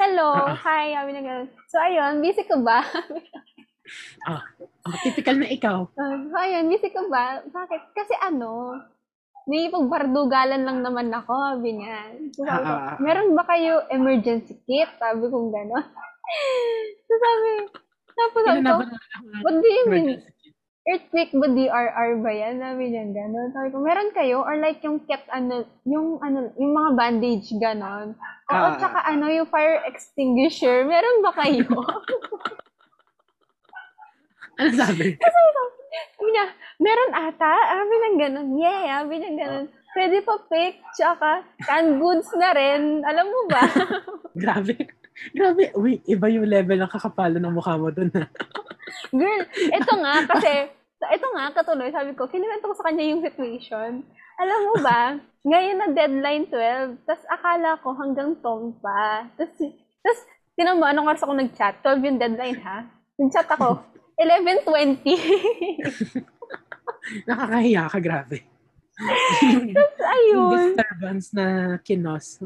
Hello! Ah. Hi! Sabi niya gano'n. So, ayun, busy ka ba? Oh, [LAUGHS] typical na ikaw. Uh, so, ayun, busy ka ba? Bakit? Kasi ano, may pagbardugalan lang naman ako, sabi niya. So, sabi ko, Ah, ah, ah. meron ba kayo emergency kit? Sabi ko gano'n. [LAUGHS] so, sabi, tapos sabi ko, what do you mean? Earthquake ba DRR ba yan? Sabi niya gano'n. Sabi ko, meron kayo? Or like yung ket, ano, yung, ano, yung mga bandage gano'n. Oo, Ah. tsaka ano, yung fire extinguisher. Meron ba kayo? [LAUGHS] Ano sabi? [LAUGHS] sabi niya, meron ata? Sabi niya gano'n. Yeah, sabi niya gano'n. Pwede pa pick, tsaka canned goods na rin. Alam mo ba? [LAUGHS] Grabe. Grabe. Uy, iba yung level ng kakapalo ng mukha mo dun. ah. [LAUGHS] Girl, ito nga, kasi, ito nga, katuloy, sabi ko, kinuwento ko sa kanya yung situation. Alam mo ba, [LAUGHS] ngayon na deadline 12, tas akala ko hanggang tong pa. Tas, tas, tinan mo, anong oras ako nag-chat? 12 yung deadline, ha? Nag-chat ako, [LAUGHS] 11.20. Nakakahiya ka, grabe. tas ayun. Yung disturbance na kinos.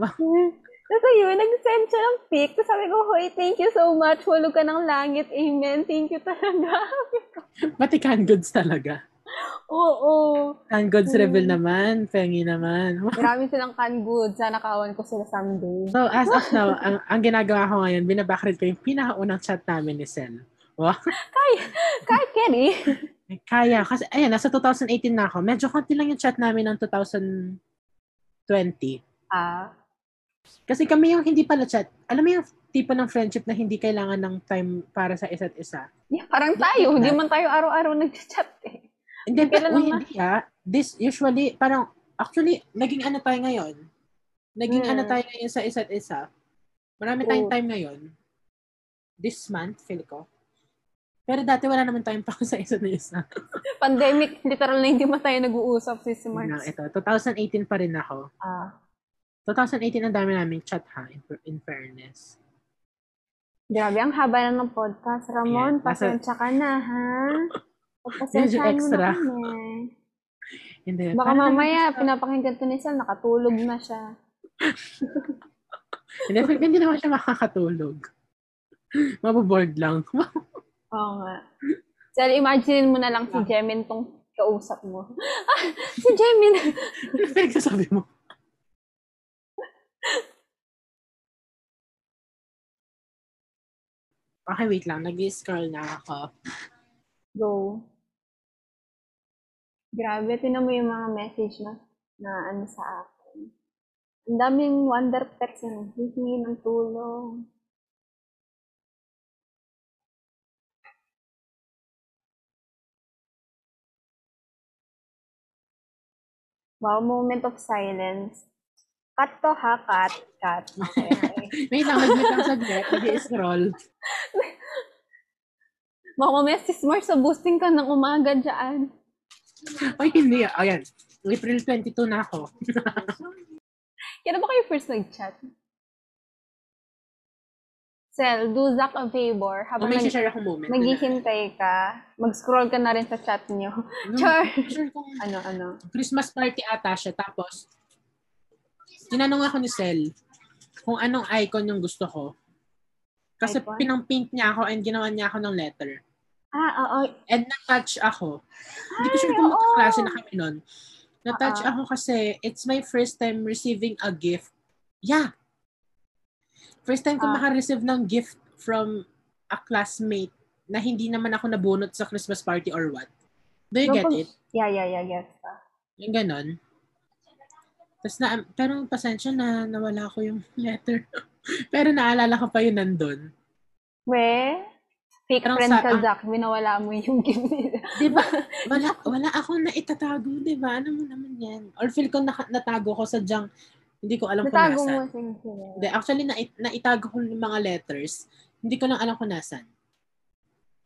Tapos ayun, nag-send siya ng pic. Tapos sabi ko, Hoy, thank you so much. Hulog ka ng langit. Amen. Thank you talaga. [LAUGHS] Pati canned goods talaga. Oo. Canned goods Hmm. reveal naman. Pengi naman. [LAUGHS] Marami silang canned goods. Sana kawan ko sila someday. So, as of now, ang, ang ginagawa ko ngayon, binabackread ko yung pinakaunang chat namin ni Sel. Wow. [LAUGHS] Kahit Kenny. Kaya. Kasi, ayan, nasa 2018 na ako. Medyo konti lang yung chat namin ng 2020. Ah. Kasi kami yung hindi pala chat. Alam mo yung tipo ng friendship na hindi kailangan ng time para sa isa't isa. Yeah, parang tayo. Hindi man tayo araw-araw nag-chat eh. Hindi, lang uy, hindi ah. This usually, parang, actually, naging ano tayo ngayon? Naging Hmm. ano tayo ngayon sa isa't isa. Marami tayong True. time ngayon. This month, feel ko. Pero dati wala naman tayong pa sa isa't isa. Pandemic, literal na hindi man tayo nag-uusap si Na, March. ito, 2018 pa rin ako. Ah. 2018 ang dami namin chat ha, in, in fairness. Grabe, ang haba na ng podcast. Ramon, Yeah, pasensya ka na, ha? Pagpasensyahan mo na kami. Hindi, Baka mamaya, pinapakinggan to ni Sal, nakatulog na siya. [LAUGHS] Hindi, hindi naman siya makakatulog. Maboboard lang. [LAUGHS] Oo nga. Sal, imagine mo na lang si Jemin tong kausap mo. Ah, [LAUGHS] si Jemin! Ano pinagsasabi mo? Okay, wait lang. Nag-scroll na ako. Go. Grabe, tinan mo yung mga message na, na ano sa akin. Ang daming wonder pets na naghihingi ng tulong. Wow, moment of silence. Cut to ha, cut, cut. Okay. [LAUGHS] Wait lang, nag-wait lang saglit. Nag-scroll. [LAUGHS] Baka mamaya si Smart sa boosting ka ng umaga dyan. Ay, hindi. Ayan. April 22 na ako. [LAUGHS] Kailan ba kayo first nag-chat? Sel, do Zach a favor. Habang may nag- share akong moment. naghihintay ka, mag-scroll ka na rin sa chat niyo. No, Char! Sure kung Ano, ano? Christmas party ata siya. Tapos, tinanong ako ni Sel kung anong icon yung gusto ko. Kasi Icon? pinang-paint niya ako and ginawa niya ako ng letter. Ah, oo. And na-touch ako. Hindi ko sure Ay, kung magkaklase na kami nun. Na-touch Oo. ako kasi it's my first time receiving a gift. Yeah. First time ko Ah. makareceive ng gift from a classmate na hindi naman ako nabunot sa Christmas party or what. Do you get it? Yeah, yeah, yeah, yes. Yung ganon. Tapos na, pero pasensya na nawala ko yung [LAUGHS] letter. Pero naalala ko pa yun nandun. We, fake Parang friend sa- ka, ah. Zach. Winawala mo yung gift nila. Di ba? Wala, wala ako na itatago, di ba? Ano mo naman yan? Or feel ko naka, natago ko sa junk. Hindi ko alam kung Natago nasan. mo sige, sige. Hindi, actually, na, naitago ko yung mga letters. Hindi ko lang alam kung nasan.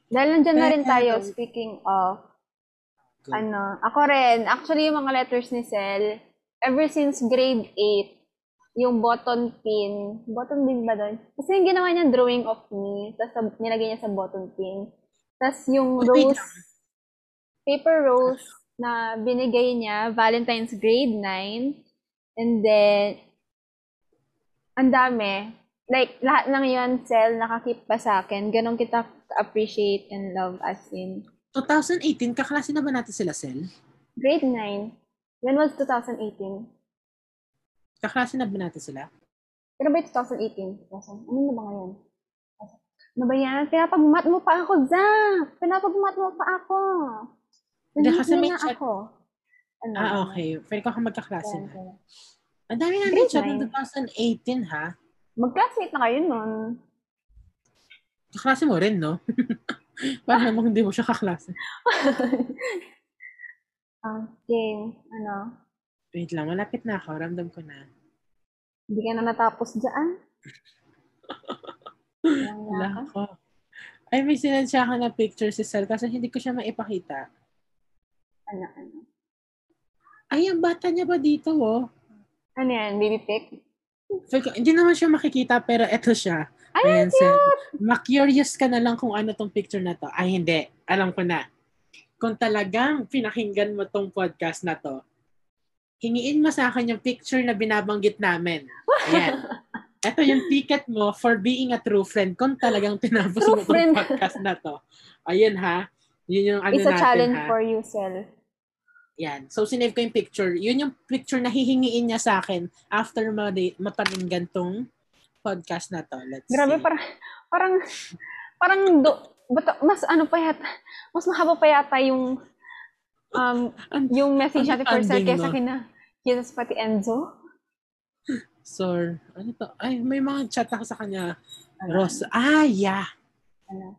Dahil nandyan na rin tayo, speaking of, Go. ano, ako rin, actually yung mga letters ni Sel, ever since grade 8, yung button pin, button pin ba doon? Kasi yung ginawa niya drawing of me, tapos nilagay niya sa button pin. Tapos yung rose, paper rose na binigay niya, Valentine's grade 9, and then, ang dami. Like, lahat ng yon Sel, nakakip pa sa akin. Ganon kita appreciate and love as in. 2018, kaklase na ba natin sila, Sel? Grade 9. When was 2018? Kaklase na ba natin sila? Pero ba yung 2018? 2000? Ano na ba ngayon? Ano ba yan? Pinapag-mat mo pa ako, Zach! Pinapag-mat mo pa ako! Hindi, kasi may chat- ako. Ano? Ah, okay. Pwede ko ka magkaklase Yan, na. Ang dami na Grade chat ng 2018, ha? Mag-classmate na kayo nun. Kaklase mo rin, no? [LAUGHS] Parang namang hindi mo siya kaklase. [LAUGHS] Ah, game. Ano? Wait lang, malapit na ako. Ramdam ko na. Hindi ka na natapos dyan? [LAUGHS] Wala yaka. ako. Ay, may sinensya ka na picture si Sel kasi hindi ko siya maipakita. Ano, ano? Ay, ang bata niya ba dito, oh? Ano yan? Baby pic? Ko- hindi naman siya makikita, pero eto siya. Ay, Ayan, Sel. Ma-curious ka na lang kung ano tong picture na to. Ay, hindi. Alam ko na. Kung talagang pinakinggan mo tong podcast na to, hingiin mo sa akin yung picture na binabanggit namin. Ayan. [LAUGHS] Ito yung ticket mo for being a true friend kung talagang tinapos True mo tong friend. podcast na to. Ayun ha. Yun yung ano It's a natin challenge ha. for you, Sel. Yan. So, sinave ko yung picture. Yun yung picture na hihingiin niya sa akin after ma- mapakinggan tong podcast na to. Let's Grabe, see. parang, parang, parang, do, bata, mas ano pa yata, mas mahaba pa yata yung, um, yung message natin for Understanding, kesa no? kina, kesa sa pati Enzo. So, ano to? Ay, may mga chat ako sa kanya. Ano? Ross. Ah, yeah. Ano?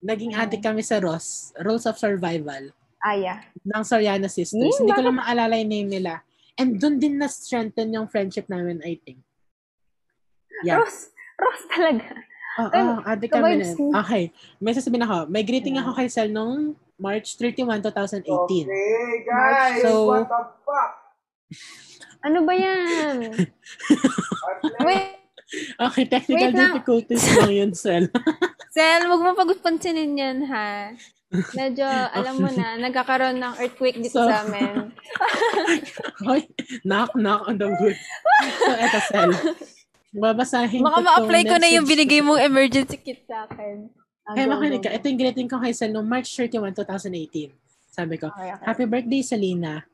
Naging Ano? addict kami sa Ross. Rules of Survival. Aya. Ng Soriana Sisters. Hmm, Hindi ko lang maalala yung name nila. And doon din na-strengthen yung friendship namin, I think. Yeah. Ross, Ross talaga. Oo, Ay, addict kami na. Okay. May sasabihin ako. May greeting Ano? ako kay Sel nung March 31, 2018. Okay, guys, So- what the fuck? [LAUGHS] Ano ba yan? Wait, [LAUGHS] Okay, technical Wait difficulties lang yun, Sel. [LAUGHS] Sel, huwag mo pag-pansinin yan, ha? Medyo, alam mo na, nagkakaroon ng earthquake dito So- sa amin. Hoy, knock, knock on the wood. So, eto, Sel. Babasahin Baka ko ma-apply ko na yung binigay mong emergency kit sa akin. Kaya go, makinig ka. Ito yung greeting ko kay Sel noong March 31, 2018. Sabi ko, Okay, okay. Happy birthday, Selena.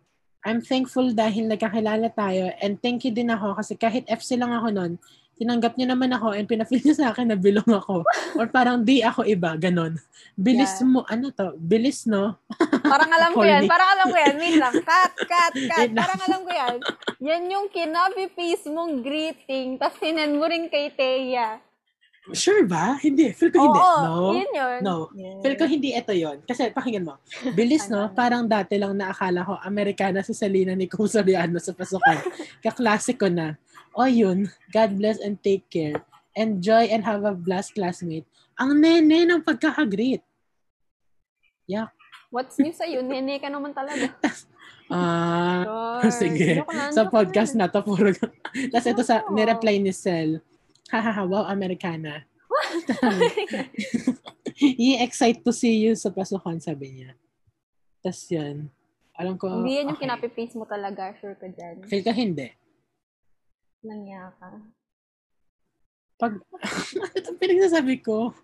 I'm thankful dahil nagkakilala tayo and thank you din ako kasi kahit FC lang ako nun, tinanggap niyo naman ako and pinafeel niyo sa akin na bilong ako. Or parang di ako iba, ganon. Bilis Yeah. mo, ano to? Bilis, no? [LAUGHS] Parang alam ko yan. Parang alam ko yan. Wait lang. Cut, cut, cut. Parang alam ko yan. Yan yung kinabi-paste mong greeting, tapos sinend mo rin kay Teya. Sure ba? Hindi. Feel ko Oo, hindi. No. yun yun. No. Yes. Feel ko hindi ito yon Kasi pakinggan mo. Bilis, no? Parang dati lang naakala ko Amerikana si Selena ni Kung Soriano sa pasukan. [LAUGHS] Kaklase ko na. O yun, God bless and take care. Enjoy and have a blast classmate. Ang nene ng pagkakagreet. What's new sa'yo? Nene ka naman talaga. [LAUGHS] Ah, Sure. sige. Lang, sa podcast na to, puro. Tapos ito sa, nireply ni Sel. Hahaha, wow, Amerikana. I-excite [LAUGHS] to see you sa pasukan, sabi niya. Tapos yun. Alam ko, Hindi yan yung okay. kinapi-paste mo talaga. Sure ka dyan. Feel ka hindi. Nangya ka. Pag, [LAUGHS] ano itong pinagsasabi ko?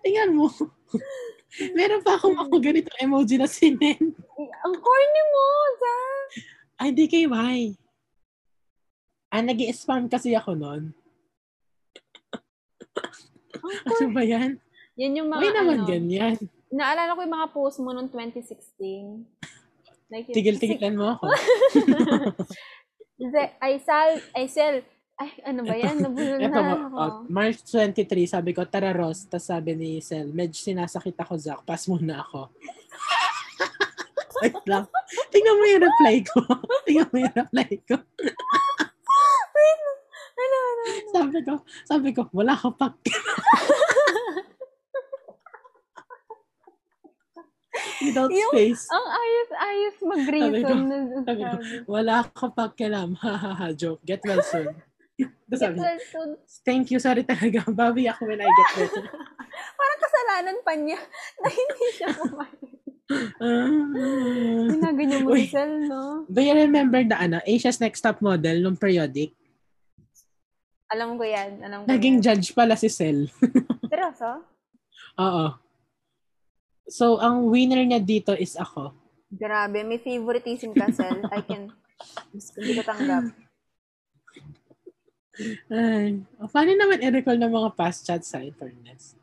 Tingnan mo. Meron pa akong ako ganito emoji na sinin. Ay, Ang corny mo, Zach! Ay, di kay why. Ah, nag spam kasi ako. Ang Ano ba yan? Yan yung mga Why naman ano. ganyan? Naalala ko yung mga post mo noong 2016. Like, Tigil-tigilan mo ako. [LAUGHS] I sell, I sell, Ay, ano ba yan? Nabulol Ito, na ako. oh, March 23, sabi ko, tara Ross. Tapos sabi ni Sel, medyo sinasakit ako, Zach. Pass muna ako. Wait lang. Tingnan mo yung reply ko. [LAUGHS] Tingnan mo yung reply ko. Ano, ano? Sabi ko, sabi ko, wala ka pa. [LAUGHS] Without Yung- space. Ang ayos-ayos mag-reason. Sabi ko, sabi ko. Wala ka pa kilam. [LAUGHS] Ha ha ha. Joke. Get well soon. Sabi thank you. Sorry talaga. [LAUGHS] Bawi ako when I get better. [LAUGHS] parang kasalanan pa niya [LAUGHS] na hindi siya pumayag. Ah. Ginaganyan mo si Sel, no? Do you remember the ano, Asia's Next Top Model nung periodic? Alam ko yan. Alam ko Naging yan. judge pala si Sel. Seryoso? Oo. So, ang winner niya dito is ako. Grabe, may favoritism ka, Sel. I can, hindi ko tanggap. Ay. Oh, paano naman i-recall ng mga past chats sa fairness?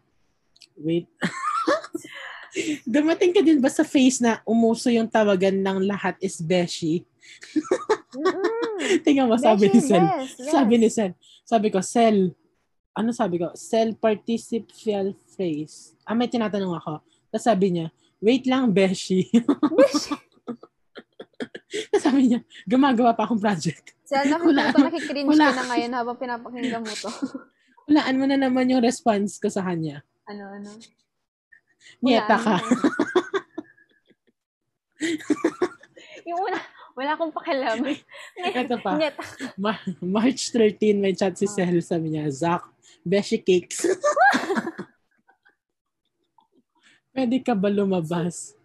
Wait. [LAUGHS] Dumating ka din ba sa face na umuso yung tawagan ng lahat is Beshi? [LAUGHS] Tingnan mo, sabi ni Beshi, Sel. yes, yes. Sabi ni Sel. Sabi ko, Sel. Ano sabi ko? Sel participial phrase. Ah, may tinatanong ako. Tapos sabi niya, wait lang, Beshi. Beshi. [LAUGHS] [LAUGHS] Sabi niya, gumagawa pa akong project. Sel, ko nakikringe Wala. ka na ngayon habang pinapakinggan mo to. [LAUGHS] Walaan mo na naman yung response ko sa kanya. ano, ano? Nieta Wala, ka. ano. [LAUGHS] yung una, wala akong pakialam. Ito pa. Nyeta. Ma- March 13, may chat si Ah. Sel. Sabi niya, Zach, Beshi Cakes. Pwede ka ba lumabas?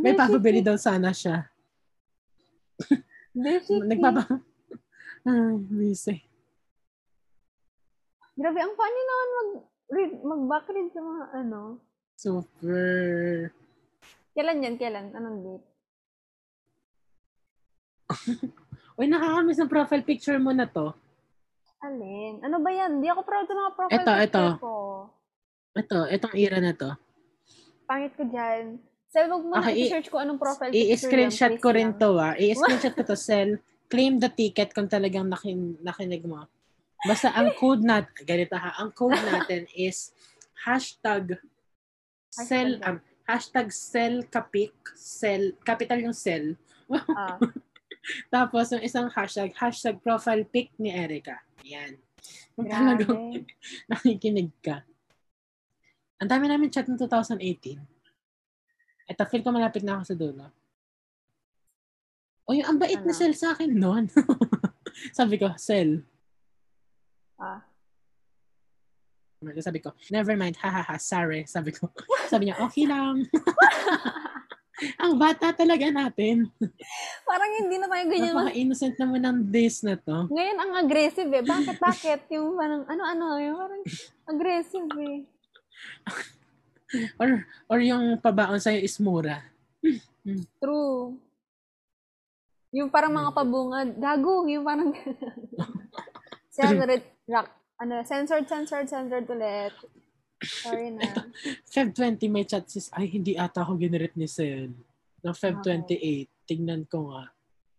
may papabili daw sana siya. Beshi. Nagpapa... [LAUGHS] Ah, busy. Grabe, ang funny naman mag, read, mag-backread sa mga ano. Super. Kailan yan? Kailan? Anong date? [LAUGHS] Uy, nakakamiss ng profile picture mo na to. Alin? Ano ba yan? Di ako proud sa mga profile Ito, picture ito. ko. Ito, itong era na to. Pangit ko dyan. Sel, wag mo Okay, i- i-search ko anong profile picture I-screenshot ko rin lang. to ah. I-screenshot ko to, [LAUGHS] Sel. Claim the ticket kung talagang nakin, nakinig mo. Basta ang code natin, ganito ha, ang code natin [LAUGHS] is hashtag sell, um, hashtag sell kapik, sell, capital yung sell. Ah, [LAUGHS] Tapos yung isang hashtag, hashtag profile pic ni Erica. Yan. Kung talagang nakikinig ka. Ang dami namin chat ng 2018. Eto, feel ko malapit na ako sa dulo. O yung ang bait Ano? na Sel sa akin noon. [LAUGHS] Sabi ko, Sel. Ah. Sabi ko, never mind, hahaha, sorry. Sabi ko, sabi niya, okay lang. [LAUGHS] ang bata talaga natin. Parang hindi na tayo ganyan. Napaka-innocent naman ng days na to. Ngayon ang aggressive eh. Bakit, bakit? Yung parang, ano-ano, yung parang aggressive eh. [LAUGHS] Or, or yung pabaon sa'yo is mura. [LAUGHS] True. Yung parang mga pabungad, gago, yung parang [LAUGHS] Censored, rock, ano, censored, censored, censored ulit. Sorry na. Feb 20 may chat sis, ay hindi ata ako generate ni Sel. No, Feb Okay. 28, tignan ko nga.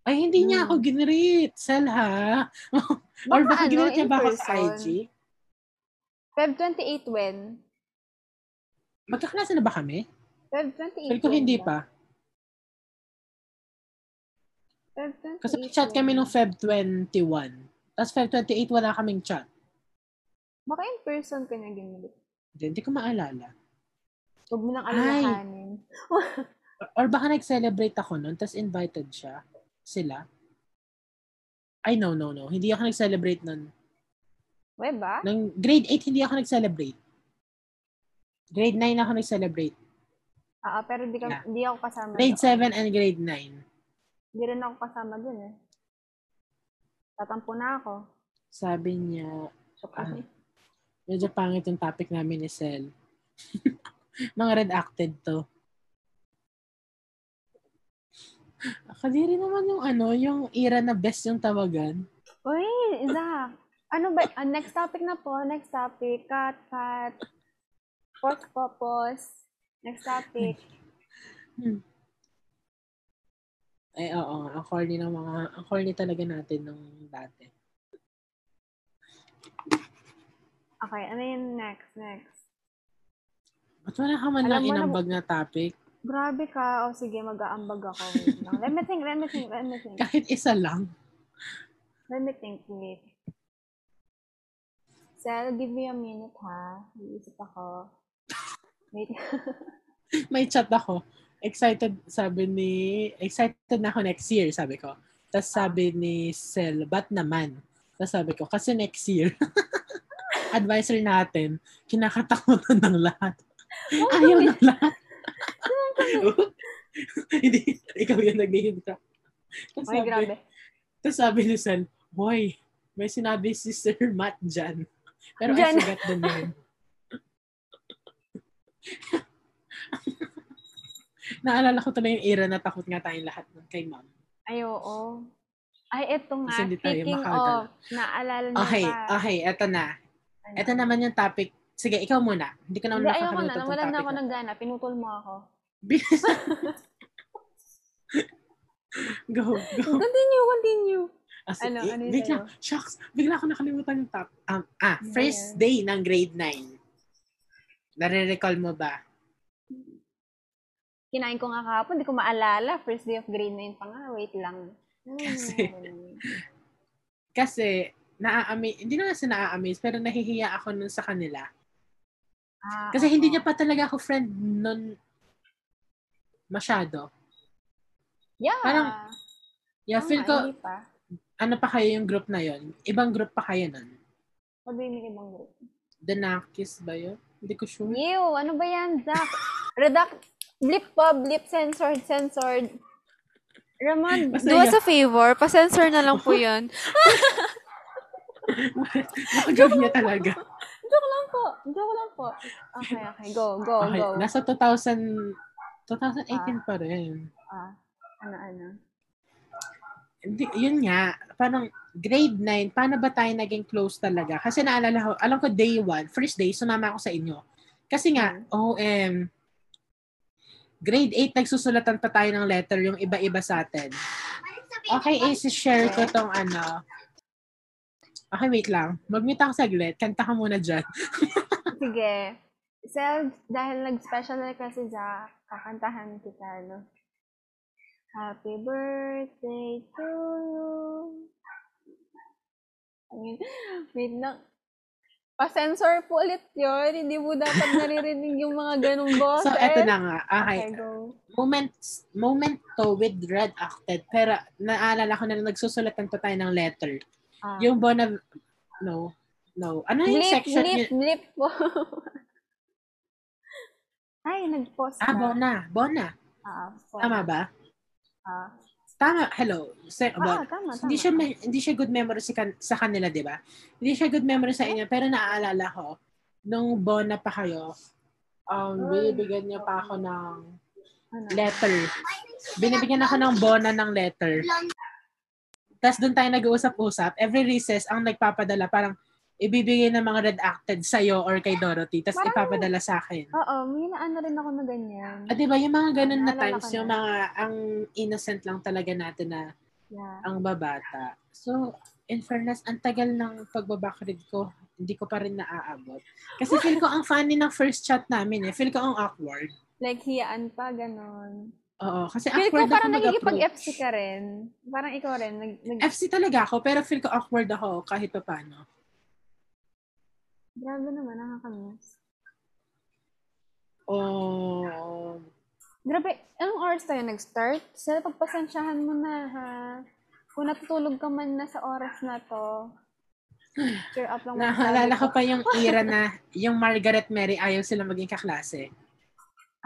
Ay, hindi niya Hmm. ako generate. Sel ha? Or Baka baka ano, generate niya ba ako sa. IG? Feb 28 when? Magkaklase na ba kami? Feb 28 Feel ko hindi pa. Feb 28 Kasi chat kami nung Feb 21. Tapos Feb 28 wala kaming chat. Baka in person ka niya ginamit. Hindi, hindi ko maalala. Huwag mo nang alalahanin. Or, or baka nag-celebrate ako nun, tapos invited siya. Sila. Ay, no, no, no. Hindi ako nag-celebrate nun. We ba? Nung grade 8, hindi ako nag-celebrate. Grade 9 ako nag-celebrate. Ah, pero hindi, ka, Yeah. hindi ako kasama. Grade doon. 7 and grade 9. Hindi rin ako kasama dun eh. Tatampo na ako. Sabi niya, Shock Ah. kami. medyo pangit yung topic namin ni Sel. [LAUGHS] Mga redacted to. Kadiri naman yung ano, yung era na best yung tawagan. Uy, Zach. Ano ba? ah, next topic na po. Next topic. Cut, cut. Pause po, pause. Next topic. Ay, oo, nga, ang corny ng mga, ang corny talaga natin nung dati. Okay, ano yung next, next? Ba't wala ka man lang mo na- inambag na topic? Grabe ka. O sige, mag-aambag ako. [LAUGHS] Let me think, let me think, let me think. Kahit isa lang. Let me think, wait. Sel, give me a minute ha. Iisip ako. [LAUGHS] May chat ako. Excited, sabi ni, excited na ako next year, sabi ko. Tapos sabi ni Sel, ba't naman? Tapos sabi ko, kasi next year, [LAUGHS] advisor natin, kinakatakutan ng lahat. Ayaw ng lahat. [LAUGHS] Hindi, ikaw yung nag-hintro. Tapos Ay, sabi, grabe. tapos sabi ni Sel, Hoy, may sinabi si Sir Matt dyan. Pero Dyan. I forgot the name. [LAUGHS] Naalala ko tuloy yung era na takot nga tayong lahat nun kay ma'am. Ay, oo. Ay, eto nga. Kasi hindi tayo Speaking of, naalala niyo Okay, pa. okay, eto na. Ano? Eto naman yung topic. Sige, ikaw muna. Hindi ko naman Hindi, ayoko na. nakakalimutan tong Nawalan na topic ako na. ng gana. Pinutol mo ako. [LAUGHS] Go, go. Continue, continue. As, Ano, eh, ano yung bigla, sa'yo? shucks, bigla ako nakalimutan yung top. Um, ah, Ano first yan? day ng grade 9. Nare-recall mo ba? Kinain ko nga kahapon. Hindi ko maalala. First day of grade 9 pa nga. Wait lang. Hmm, Kasi-. Kasi, naa-amaze, hindi na kasi naa-amaze, pero nahihiya ako nun sa kanila. Ah, Kasi hindi oo. niya pa talaga ako friend nun masyado. Yeah. parang- Yeah, feel Tama, ko, hindi pa. ano pa kayo yung group na yon? Ibang group pa kayo nun? Sabi mo ibang group. The Nakis ba yun? Hindi ko sure. Ew, ano ba yan, Zach? Redact, blip pa, blip, censored, censored. Ramon, Basta Do us a favor, pasensor na lang po yun. Nakagawin [LAUGHS] niya talaga. joke lang po. Joke lang po. Okay, okay. Go, go, Okay, go. nasa 2000, 2018 pa rin. Ah, ano, ano. Yun nga, parang grade 9, paano ba tayo naging close talaga? Kasi naalala ko, alam ko day 1, first day, sumama ako sa inyo. Kasi nga. OM, grade 8, nagsusulatan pa tayo ng letter yung iba-iba sa atin. Okay, isi-share ko tong ano. Okay, wait lang. Mag-mute ako saglit. Kanta ka muna dyan. [LAUGHS] Sige. Sel, dahil nag-special kasi Zach, kakantahan kita, no? Happy birthday to you. Ayun. [LAUGHS] Wait lang. Pa-sensor po ulit yun. Hindi mo dapat naririnig yung mga ganong boses. [LAUGHS] So, eto na nga. Okay. Okay, go. Moment, moment to with red acted. Pero, naalala ko na nagsusulatan pa tayo ng letter. Ah. Yung Bona, no, no. Ano yung blip, section? blip, yun? blip po. [LAUGHS] Ay, nag-pause Ah, na. Bona. Bona. Ah. Tama ba? Ah, Tama. Hello. Se- ah, Bon- tama, tama. Hindi siya hindi siya good memory sa, kan- sa kanila, 'di ba? Hindi siya good memory sa inyo, pero naaalala ko nung Bona pa kayo, um binibigyan niya pa ako ng Ano? letter. Binibigyan ako ng Bona ng letter. Tapos doon tayo nag-uusap-usap. Every recess, ang nagpapadala, parang ibibigay ng mga red acted sa'yo or kay Dorothy, tapos Parang- ipapadala sa akin. Oo, may naano rin ako na ganyan. Ah, di ba, yung mga ganun na times, ko yung mga, ang innocent lang talaga natin na Yeah. ang babata. So, in fairness, ang tagal ng pagbabakrid ko, hindi ko pa rin naaabot. Kasi feel ko ang funny ng first chat namin eh. Feel ko ang awkward. Like, hiyaan pa, ganon. Oo, kasi Feel ko awkward parang ako nagigipag-FC ka rin. Parang ikaw rin. Nag, nag, FC talaga ako, pero feel ko awkward ako kahit pa paano. Grabe naman, nakakamiss. Oh, Grabe, anong oras tayo nag-start? Sa pagpasensyahan mo na, ha? Kung natutulog ka man na sa oras na to, cheer up lang. sabi ko pa yung era na yung Margaret Mary ayaw sila maging kaklase.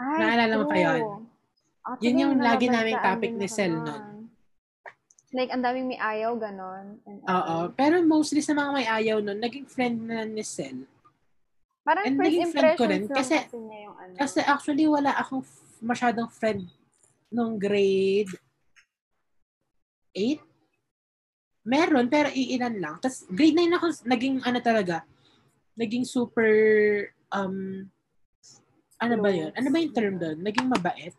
Ay, naalala mo pa yun? Actually, Yun yung lagi naming topic ni Sel nun. Like, ang daming may ayaw, ganon. And Oo. Pero mostly sa mga may ayaw nun, naging friend na ni Sel. Parang And first friend ko impressions rin, kasi- kasi yung ano. Kasi actually, wala akong masyadong friend nung grade 8. Meron, pero iilan lang. Tapos grade 9 ako, naging ano talaga, naging super, um, ano ba yun? Ano ba yung term doon? Naging mabait?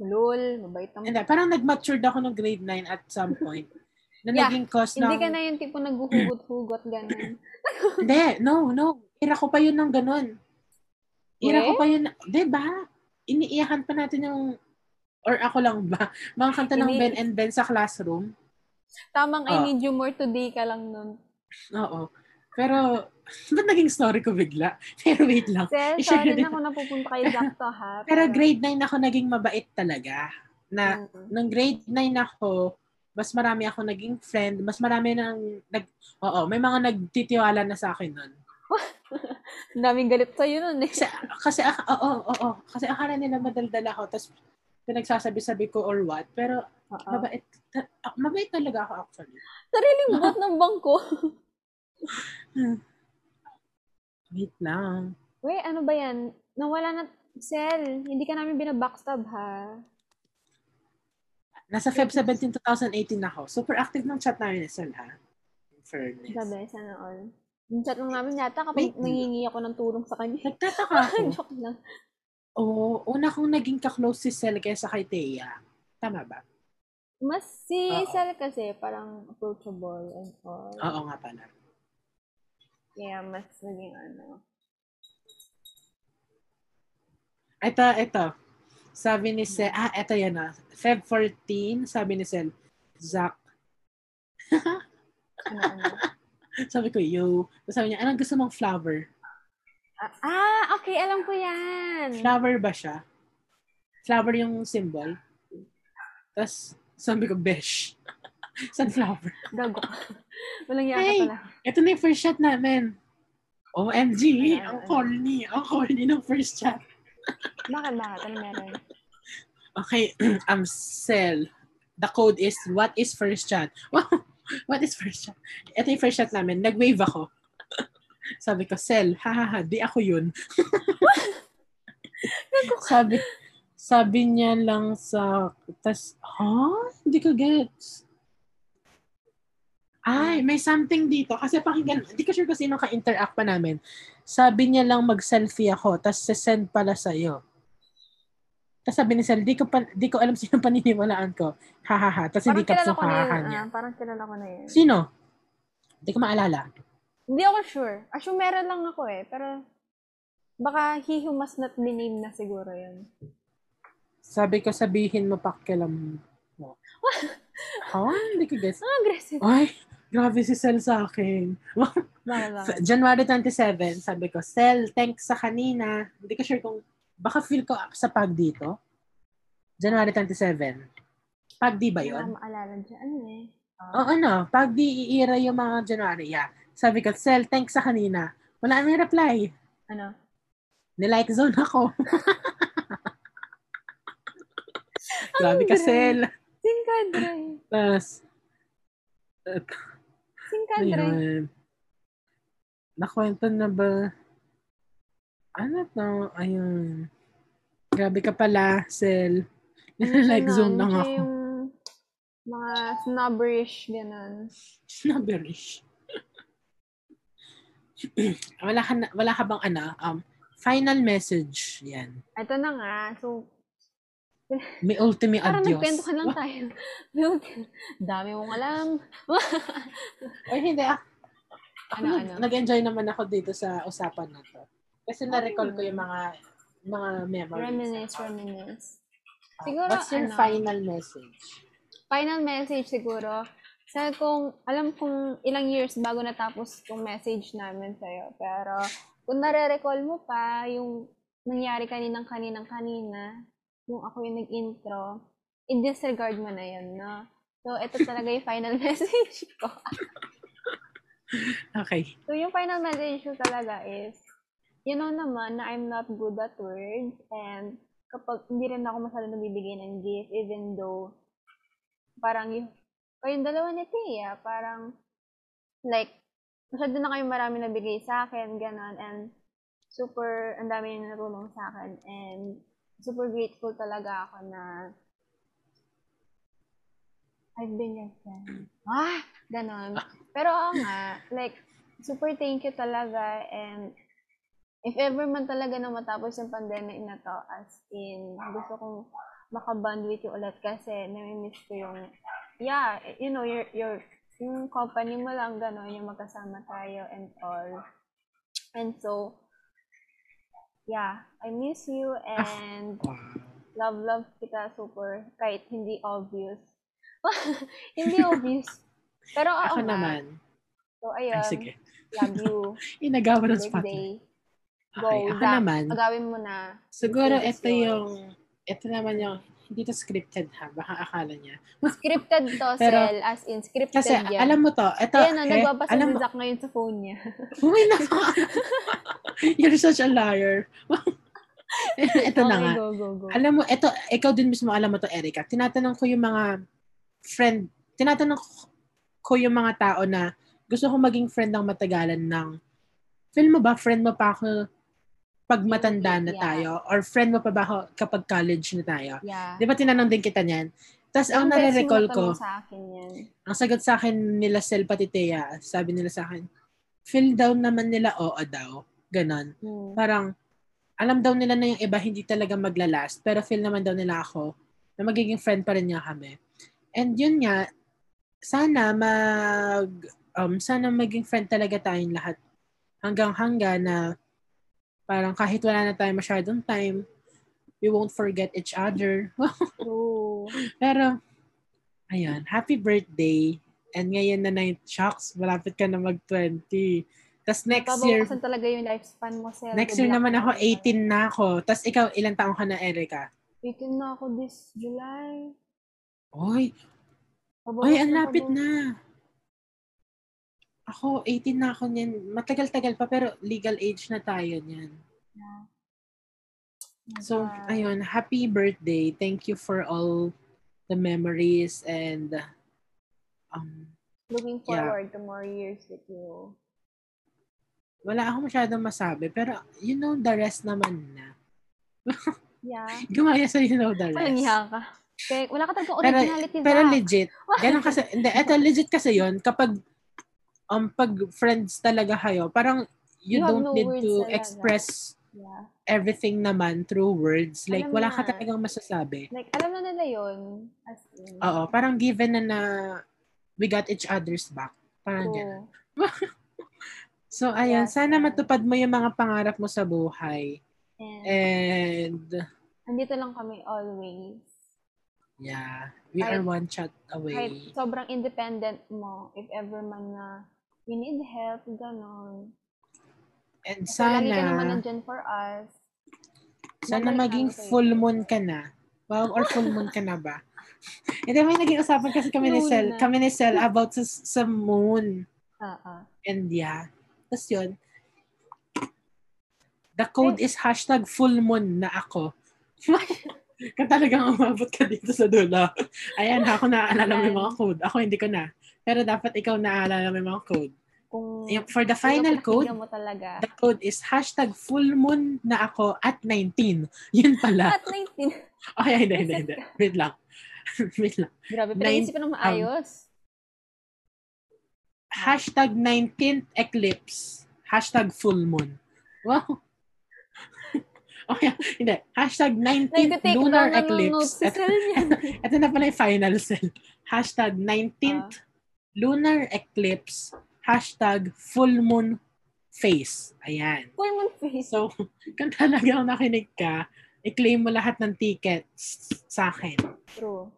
Lol, mabait naman. Hindi, parang nag-matured ako ng grade 9 at some point. [LAUGHS] na Yeah, naging cause Hindi ng... ka na yung tipo naghuhugot-hugot, ganun. [LAUGHS] Hindi, no, no. Ira ko pa yun ng ganun. Ira ko We? pa yun, di ba? Iniiyakan pa natin yung, or ako lang ba, [LAUGHS] mga kanta ng Ini- Ben and Ben sa classroom. Tamang I Ah. need you more today ka lang nun. Oo. Pero, ba't naging story ko bigla? [LAUGHS] Pero wait lang. I-share sorry na kung napupunta kayo Zakto, ha? [LAUGHS] Pero grade 9 ako naging mabait talaga. Na, Mm. nung grade 9 ako, mas marami ako naging friend, mas marami nang nag Oo, may mga nagtitiwala na sa akin nun. [LAUGHS] Daming galit sa'yo nun, eh. Kasi kasi oo, oo, oo, kasi akala nila madaldal ako tapos pinagsasabi-sabi ko or what, pero Oo. mabait ta- mabait talaga ako actually. Sariling buhat ng bangko. Wait lang. Wait, ano ba yan? Nawala na, Sel, hindi ka namin binabackstab, ha? Nasa Feb 17, 2018 ako. Super active ng chat namin ni Sel, ha? In fairness. Sabi, sana all. Yung chat lang namin yata kapag Wait. nangingi ako ng tulong sa kanya. Nagtataka [LAUGHS] ako. Joke lang. Oo, una kong naging ka-close si Sel kaysa kay Thea. Tama ba? Mas si Oo. Sel kasi parang approachable and all. Oo nga pala. Kaya mas naging ano. Ito, ito. Sabi ni Sel, ah, ito yan ah. Feb 14, sabi ni Sel, Zach, [LAUGHS] sabi ko, yo. Sabi niya, anong gusto mong flower? Ah, ah, okay, alam ko yan. Flower ba siya? Flower yung symbol. Tapos, sabi ko, besh. [LAUGHS] Sunflower. Gago. [LAUGHS] Walang yaka Hey! pala. Ito na yung first shot namin. OMG! Ano, Ang corny. Ang corny ng first shot. [LAUGHS] Bakit, bakit? Ano meron? Okay, [CLEARS THROAT] um, Sel. The code is, what is first shot? Wow! What is first shot? Ito yung first shot namin. Nag-wave ako. Sabi ko, Sel, ha ha ha, di ako yun. sabi, sabi niya lang sa, tas, ha? Hindi ko gets. Ay, may something dito. Kasi pakinggan, hindi ko sure kung sino ka-interact pa namin. Sabi niya lang mag-selfie ako, tas send pala sa'yo. Tapos sabi ni Sel, di ko, pa, di ko alam [LAUGHS] sino paniniwalaan ko. Ha ha ha. Tapos hindi ko na ha niya. Ah, parang kilala ko na yun. Sino? Hindi ko maalala. Hindi ako sure. Actually, meron lang ako eh. Pero, baka he who must not be named na siguro yun. Sabi ko, sabihin mo pakialam mo. [LAUGHS] ha? Hindi ko guess. Ah, aggressive. Ay, grabe si Sel sa akin. [LAUGHS] January 27, sabi ko, Sel, thanks sa kanina. Hindi ko sure kung, baka feel ko sa pag dito. January 27. Pag di ba yun? akong maalala dyan. Ano eh? Oo, ano, pag di iira yung mga January, yeah. Sabi ko, Sel, thanks sa kanina. Wala nang reply. Ano? Nilike zone ako. [LAUGHS] Grabe ka. Sel. Sinkadre. Tapos, Sinkadre. ayun. Nakwento na ba? Ano to? Ayun. Grabe ka pala, Sel. [LAUGHS] Nilike zone lang Siya ako. yung mga snobberish, ganun. Snoberish. [CLEARS THROAT] wala ka, na, wala ka bang ano, um, final message. Yan. Ito na nga. So, May ultimate parang adios. nagkwento ka lang tayo. [LAUGHS] Dami mong alam. Ay, hindi. ah. Ako, Ano, ano? nag-enjoy naman ako dito sa usapan na to. Kasi na-recall ko yung mga mga memories. Reminisce, reminisce. Ah, Siguro, What's your ano, final message? Final message siguro. Sa kung, alam kong ilang years bago natapos yung message namin sa'yo. Pero, kung nare-recall mo pa yung nangyari kaninang kaninang kanina, yung ako yung nag-intro, i-disregard mo na yun, no? So, ito talaga yung final [LAUGHS] message ko. [LAUGHS] Okay. So, yung final message ko talaga is, you know naman na I'm not good at words and kapag hindi rin ako masyado nabibigay ng gift even though parang yung, kayong dalawa ni Tia, parang like, masyado na kayong marami nabigay sa akin, ganon, and super, ang dami yung natulong sa akin, and super grateful talaga ako na I've been your friend. Ah! Ganon. Pero oo nga, like, super thank you talaga and if ever man talaga na matapos yung pandemic na to, as in, gusto kong makaband with you ulit kasi namimiss ko yung yeah, you know, your, your, yung company mo lang gano'n, yung magkasama tayo and all. And so, yeah, I miss you and Wow. love, love kita super, kahit hindi obvious. [LAUGHS] hindi [LAUGHS] obvious. Pero oo Ako nga. naman. So, Ay, ayun. sige. Love you. [LAUGHS] Inagawa ng spotlight. Birthday. Go, Okay, ako Zach. naman. Agawin mo na. Siguro ito yung, ito naman yung, hindi to scripted ha, baka akala niya. Scripted to, [LAUGHS] Pero- Sel. As in, scripted Kasi yan. alam mo to, ito, Ayan na, eh, nagbabasa alam si Zach ngayon sa phone niya. [LAUGHS] Uy, nako. [LAUGHS] You're such a liar. ito na okay, nga. go, go, go. Alam mo, ito, ikaw din mismo alam mo to, Erica. Tinatanong ko yung mga friend, tinatanong ko yung mga tao na gusto ko maging friend ng matagalan ng, feel mo ba, friend mo pa ako pag matanda na Yeah. tayo? Or friend mo pa ba kapag college na tayo? Yeah. Di ba tinanong din kita niyan? Tapos ang nare-recall ko, sa akin yan. ang sagot sa akin nila Sel pati Thea, sabi nila sa akin, feel down naman nila oo daw. Ganon. Hmm. Parang, alam daw nila na yung iba hindi talaga maglalast, pero feel naman daw nila ako na magiging friend pa rin niya kami. And yun nga, sana mag, um, sana maging friend talaga tayong lahat. Hanggang hangga na parang kahit wala na tayo masyadong time, we won't forget each other. [LAUGHS] True. Pero, ayun, happy birthday. And ngayon na night shocks, malapit ka na mag-20. Tapos next year, Pabawasan talaga yung lifespan mo, Sel. next year naman ako, na. 18 na ako. Tapos ikaw, ilang taong ka na, Erica? 18 na ako this July. Oy, Pabawasan oy, ang lapit na. Ako, 18 na ako niyan. Matagal-tagal pa, pero legal age na tayo niyan. Yeah. So, God. ayun, happy birthday. Thank you for all the memories and um, Looking Yeah. forward to more years with you. wala ako masyadong masabi. Pero, you know the rest naman na. [LAUGHS] Yeah. Gumaya sa you know the rest. hiya ka. Kaya wala ka talaga Pero, originality, pero Zach. legit. Ganun kasi, hindi, eto legit kasi yon kapag, um, pag friends talaga kayo, parang you, You don't no need to talaga. express Yeah. everything naman through words. Like, Alam wala na. ka talagang masasabi. Like, alam na nila yun. As in. Oo, parang given na na we got each other's back. Parang ganun. [LAUGHS] So, ayun, Yes, sana matupad mo yung mga pangarap mo sa buhay. And, And, andito lang kami always. yeah, we Kahit- are one shot Kahit away. sobrang independent mo, if ever man na we need help, ganon. And So, lagi ka naman sana, nandyan for us. sana babalik maging sa'yo. full moon ka na. Wow, or full moon ka na ba? [LAUGHS] Hindi, may naging usapan kasi kami ni Sel, na. kami ni Sel about sa, sa moon. Oo. And yeah. Tapos yun, the code is hashtag full moon na ako. [LAUGHS] Kung talagang umabot ka dito sa dulo. Ayan, ako naaalala mo yung mga code. Ako hindi ko na. Pero dapat ikaw naaalala mo yung mga code. Kung Yung, for the final code, mo talaga. the code is hashtag full moon na ako at 19. [LAUGHS] Yun pala. At 19. [LAUGHS] Okay, hindi, hindi, hindi. Wait lang. [LAUGHS] Wait lang. Grabe, pinag-isipan ng maayos. Hashtag 19th eclipse. Hashtag full moon. Wow. okay, hindi. Hashtag 19th Nag-take lunar eclipse. Ito, ito na pala yung final cell. Hashtag 19th Ah. Lunar eclipse. Hashtag full moon face. Ayan. Full moon face. So, [LAUGHS] kung talagang nakinig ka, i-claim mo lahat ng tickets sa akin. True.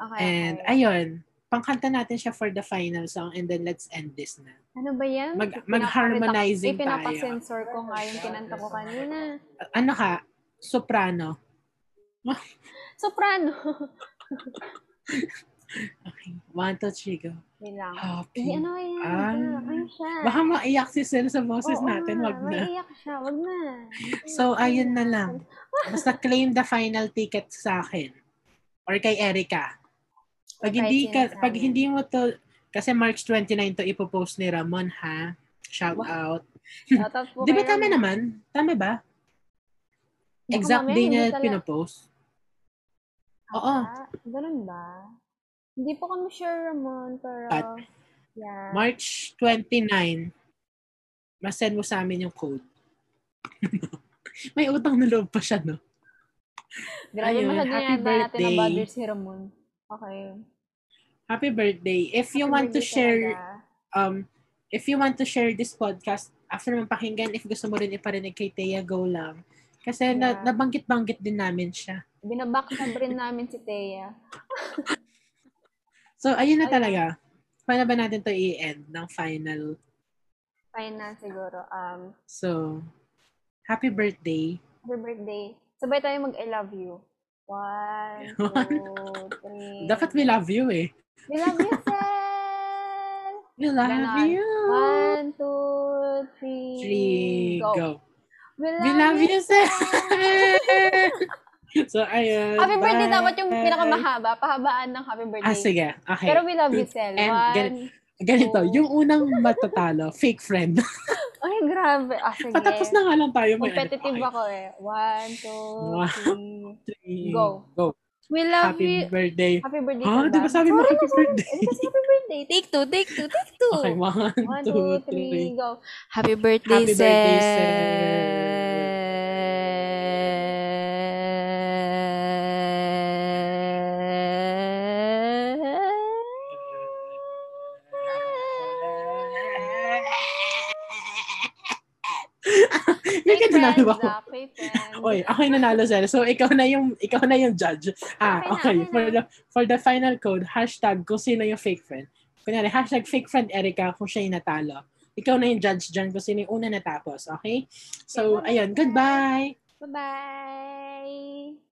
Okay, And okay. ayun, pangkanta natin siya for the final song and then let's end this na. Ano ba yan? Mag- mag-harmonizing Eh, pinapasensor ko nga yung kinanta ko kanina. Ano ka? Soprano. [LAUGHS] Soprano. [LAUGHS] Okay. One, two, three, go. Wait lang. Happy. Hindi, ano yan? Ah. Ano siya? Baka maiyak si Sel sa boses Oo natin. Wag na. Maiiyak siya. Wag na. So, ayun na lang. Basta claim the final ticket sa akin. Or kay Erica. Pag hindi ka, pag hindi mo to, kasi March 29 to ipopost ni Ramon ha. Shout out. Shoutout po [LAUGHS] Di ba tama naman? Tama ba? Exact day niya pinopost? Oo. Ganun ba? Hindi po kami sure, Ramon, pero... At- yeah. March 29, masend mo sa amin yung code. [LAUGHS] May utang na loob pa siya, no? Grabe, ayun, masyado happy yata natin birthday. budget si Ramon. Okay. Happy birthday. If you Happy want to birthday share talaga. um if you want to share this podcast after mo pakinggan, if gusto mo rin iparinig kay Thea, go lang. Kasi na, Yeah. nabanggit-banggit din namin siya. Binabackstab rin namin si Thea. [LAUGHS] So, ayun na talaga. Paano ba natin to i-end ng final? Fine na siguro. Um, So, happy birthday. happy birthday. Sabay tayo mag I love you. [LAUGHS] One, two, three. Dapat we love you eh. We love you, [LAUGHS] Sel! We love Ganon. you. One, two, three, Three, go. go. We love, We love you, Sel! [LAUGHS] So, ayun. Happy birthday bye. dapat yung pinakamahaba. Pahabaan ng happy birthday. Ah, sige. Okay. Pero we love you, Sel. And One. gan- Ganito, two. yung unang matatalo, fake friend. [LAUGHS] Ay, grabe. Ah, sige. Patapos na nga lang tayo. ano. Competitive Okay. ako eh. One, two, One, three. Three, Go. Go. We love Happy you. birthday. Happy birthday? Sel, Di ba ba? sabi mo happy birthday? Eh, kasi happy birthday. Take two, take two, take two. Okay, one, One, two, two, three. three, go. Happy birthday, Happy birthday, May nanalo ako. Oy, ako yung nanalo sir. So ikaw na yung ikaw na yung judge. Ah, Okay For the for the final code, hashtag kung sino yung fake friend. Kunyari, hashtag fake friend Erica kung siya yung natalo. Ikaw na yung judge dyan kung sino yung una natapos. Okay? So, Okay, ayun. Goodbye! Bye-bye.